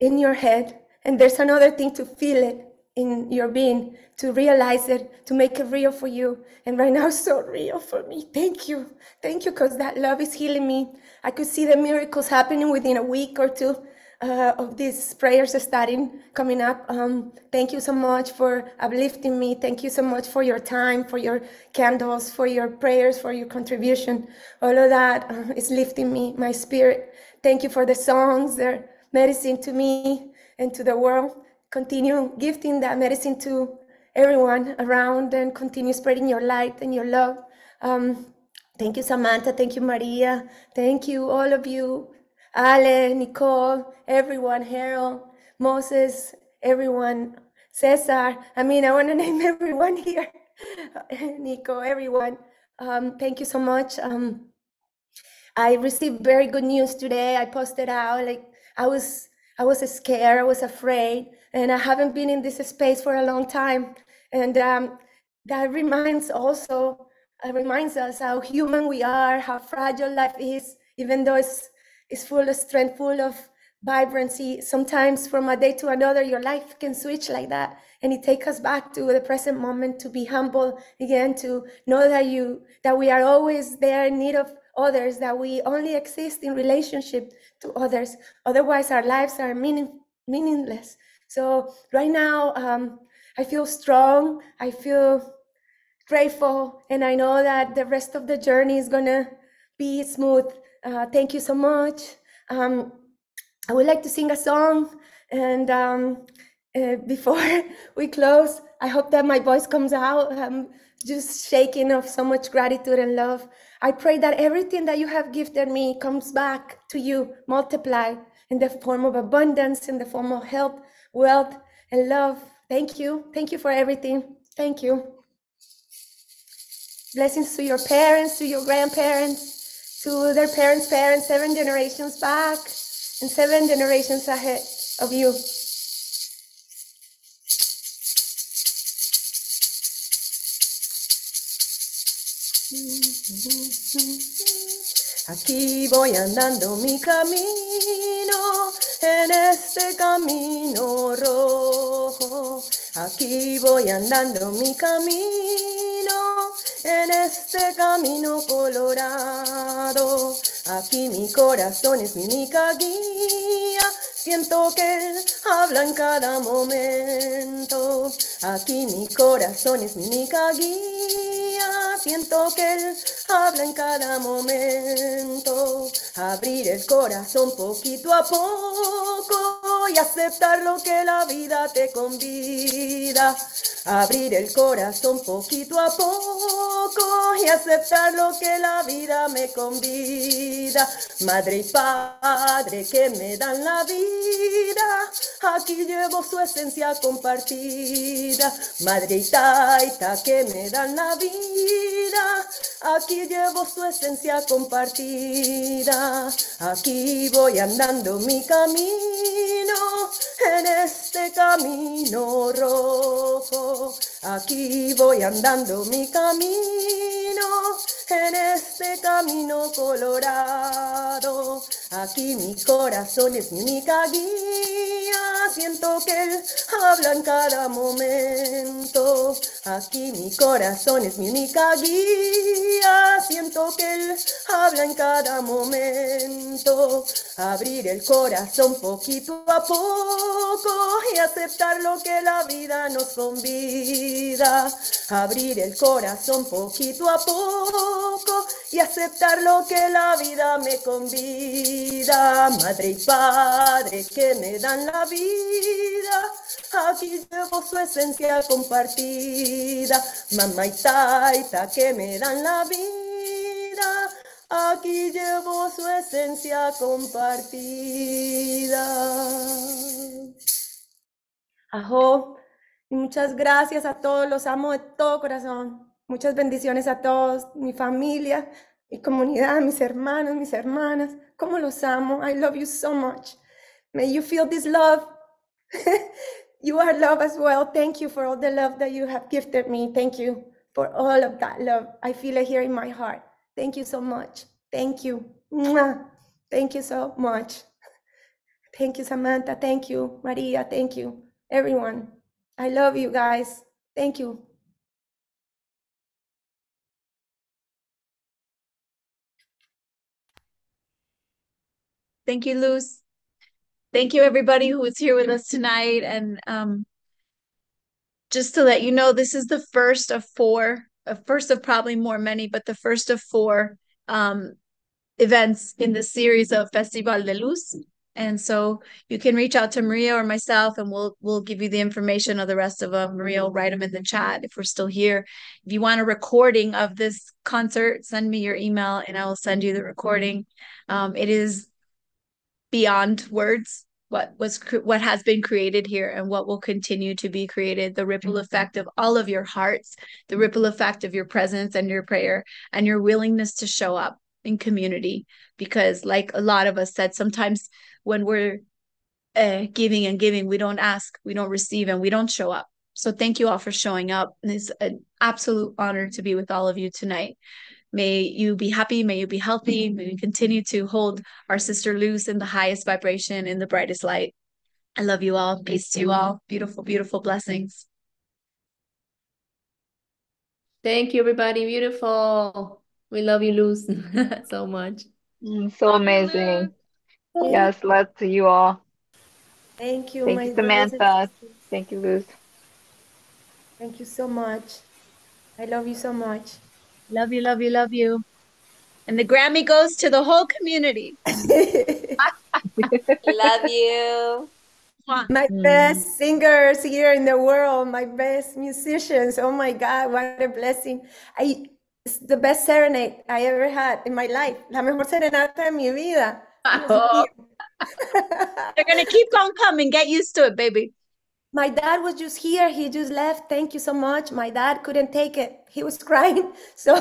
[SPEAKER 14] in your head and there's another thing to feel it in your being, to realize it, to make it real for you. And right now, so real for me. Thank you. Thank you, because that love is healing me. I could see the miracles happening within a week or two uh, of these prayers starting coming up. Um, thank you so much for uplifting me. Thank you so much for your time, for your candles, for your prayers, for your contribution. All of that uh, is lifting me, my spirit. Thank you for the songs. They're medicine to me and to the world. Continue gifting that medicine to everyone around and continue spreading your light and your love. Um, thank you, Samantha. Thank you, Maria. Thank you, all of you. Ale, Nicole, everyone, Harold, Moses, everyone, Cesar. I mean, I want to name everyone here. Nico, everyone. Um, thank you so much. Um, I received very good news today. I posted out like I was I was scared, I was afraid, and I haven't been in this space for a long time. And um, that reminds also reminds us how human we are, how fragile life is, even though it's it's full of strength, full of vibrancy. Sometimes from a day to another, your life can switch like that, and it takes us back to the present moment to be humble again, to know that you that we are always there in need of others, that we only exist in relationship to others. Otherwise, our lives are meaning, meaningless. So right now, um, I feel strong. I feel grateful, and I know that the rest of the journey is gonna be smooth. Uh, thank you so much. Um, I would like to sing a song, and um, uh, before we close, I hope that my voice comes out. I'm just shaking of so much gratitude and love. I pray that everything that you have gifted me comes back to you, multiply in the form of abundance, in the form of health, wealth, and love. Thank you. Thank you for everything. Thank you. Blessings to your parents, to your grandparents, to their parents' parents, seven generations back, and seven generations ahead of you. Aquí voy andando mi camino, en este camino rojo. Aquí voy andando mi camino, en este camino colorado. Aquí mi corazón es mi única guía. Siento que Él habla en cada momento. Aquí mi corazón es mi única guía. Siento que Él habla en cada momento. Abrir el corazón poquito a poco y aceptar lo que la vida te convida. Abrir el corazón poquito a poco y aceptar lo que la vida me convida. Madre y padre que me dan la vida, aquí llevo su esencia compartida. Madre y taita que me dan la vida, aquí llevo su esencia compartida. Aquí voy andando mi camino, en este camino rojo. Aquí voy andando mi camino, en este camino colorado. Aquí mi corazón es mi única guía, siento que Él habla en cada momento. Aquí mi corazón es mi única guía, siento que Él habla en cada momento. Abrir el corazón poquito a poco y aceptar lo que la vida nos convida. Abrir el corazón poquito a poco y aceptar lo que la vida me convida. Madre y padre que me dan la vida, aquí llevo su esencia compartida. Mamá y taita que me dan la vida, aquí llevo su esencia compartida. Ajo, y muchas gracias a todos, los amo de todo corazón. Muchas bendiciones a todos, mi familia, mi comunidad, mis hermanos, mis hermanas. Como los amo. I love you so much. May you feel this love. you are love as well. Thank you for all the love that you have gifted me. Thank you for all of that love. I feel it here in my heart. Thank you so much. Thank you. Mwah. Thank you so much. Thank you, Samantha. Thank you, Maria. Thank you, everyone. I love you guys. Thank you.
[SPEAKER 2] Thank you, Luz. Thank you, everybody who was here with us tonight. And um, just to let you know, this is the first of four, a first of probably more many, but the first of four um, events in the series of Festival de Luz. And so you can reach out to Maria or myself, and we'll we'll give you the information of the rest of them. Maria will write them in the chat if we're still here. If you want a recording of this concert, send me your email, and I will send you the recording. Um, it is beyond words what was what has been created here and what will continue to be created the ripple effect of all of your hearts the ripple effect of your presence and your prayer and your willingness to show up in community because like a lot of us said sometimes when we're uh, giving and giving we don't ask we don't receive and we don't show up so thank you all for showing up. and It's an absolute honor to be with all of you tonight. May you be happy. May you be healthy. May we continue to hold our sister Luz in the highest vibration, in the brightest light. I love you all. Peace to you all. Beautiful, beautiful blessings.
[SPEAKER 10] Thank you, everybody. Beautiful. We love you, Luz, so much.
[SPEAKER 15] Mm, so amazing. Yes, love to you all.
[SPEAKER 14] Thank you,
[SPEAKER 15] Thank
[SPEAKER 14] my
[SPEAKER 15] you, Samantha.
[SPEAKER 14] sisters.
[SPEAKER 15] Thank you, Luz.
[SPEAKER 14] Thank you so much. I love you so much.
[SPEAKER 2] Love you, love you, love you. And the Grammy goes to the whole community.
[SPEAKER 7] Love you.
[SPEAKER 14] My mm. best singers here in the world, my best musicians. Oh my God, what a blessing. I, it's the best serenade I ever had in my life. La mejor serenata de mi vida. Oh.
[SPEAKER 2] They're gonna keep on coming. Get used to it, baby.
[SPEAKER 14] My dad was just here. He just left. Thank you so much. My dad couldn't take it. He was crying. So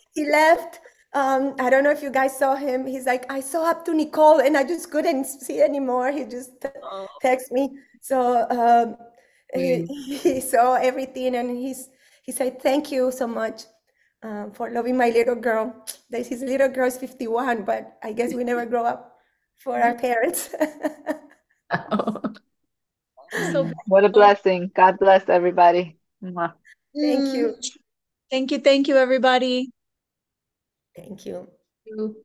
[SPEAKER 14] he left. Um, I don't know if you guys saw him. He's like, I saw up to Nicole and I just couldn't see anymore. He just texted me. So um, he, he saw everything and he's he said, Thank you so much um, for loving my little girl. That His little girl is 51, but I guess we never grow up for our parents.
[SPEAKER 2] So
[SPEAKER 15] What a blessing. God bless everybody. Mwah.
[SPEAKER 14] Thank you.
[SPEAKER 2] Thank you, thank you, everybody.
[SPEAKER 14] Thank you.
[SPEAKER 10] you.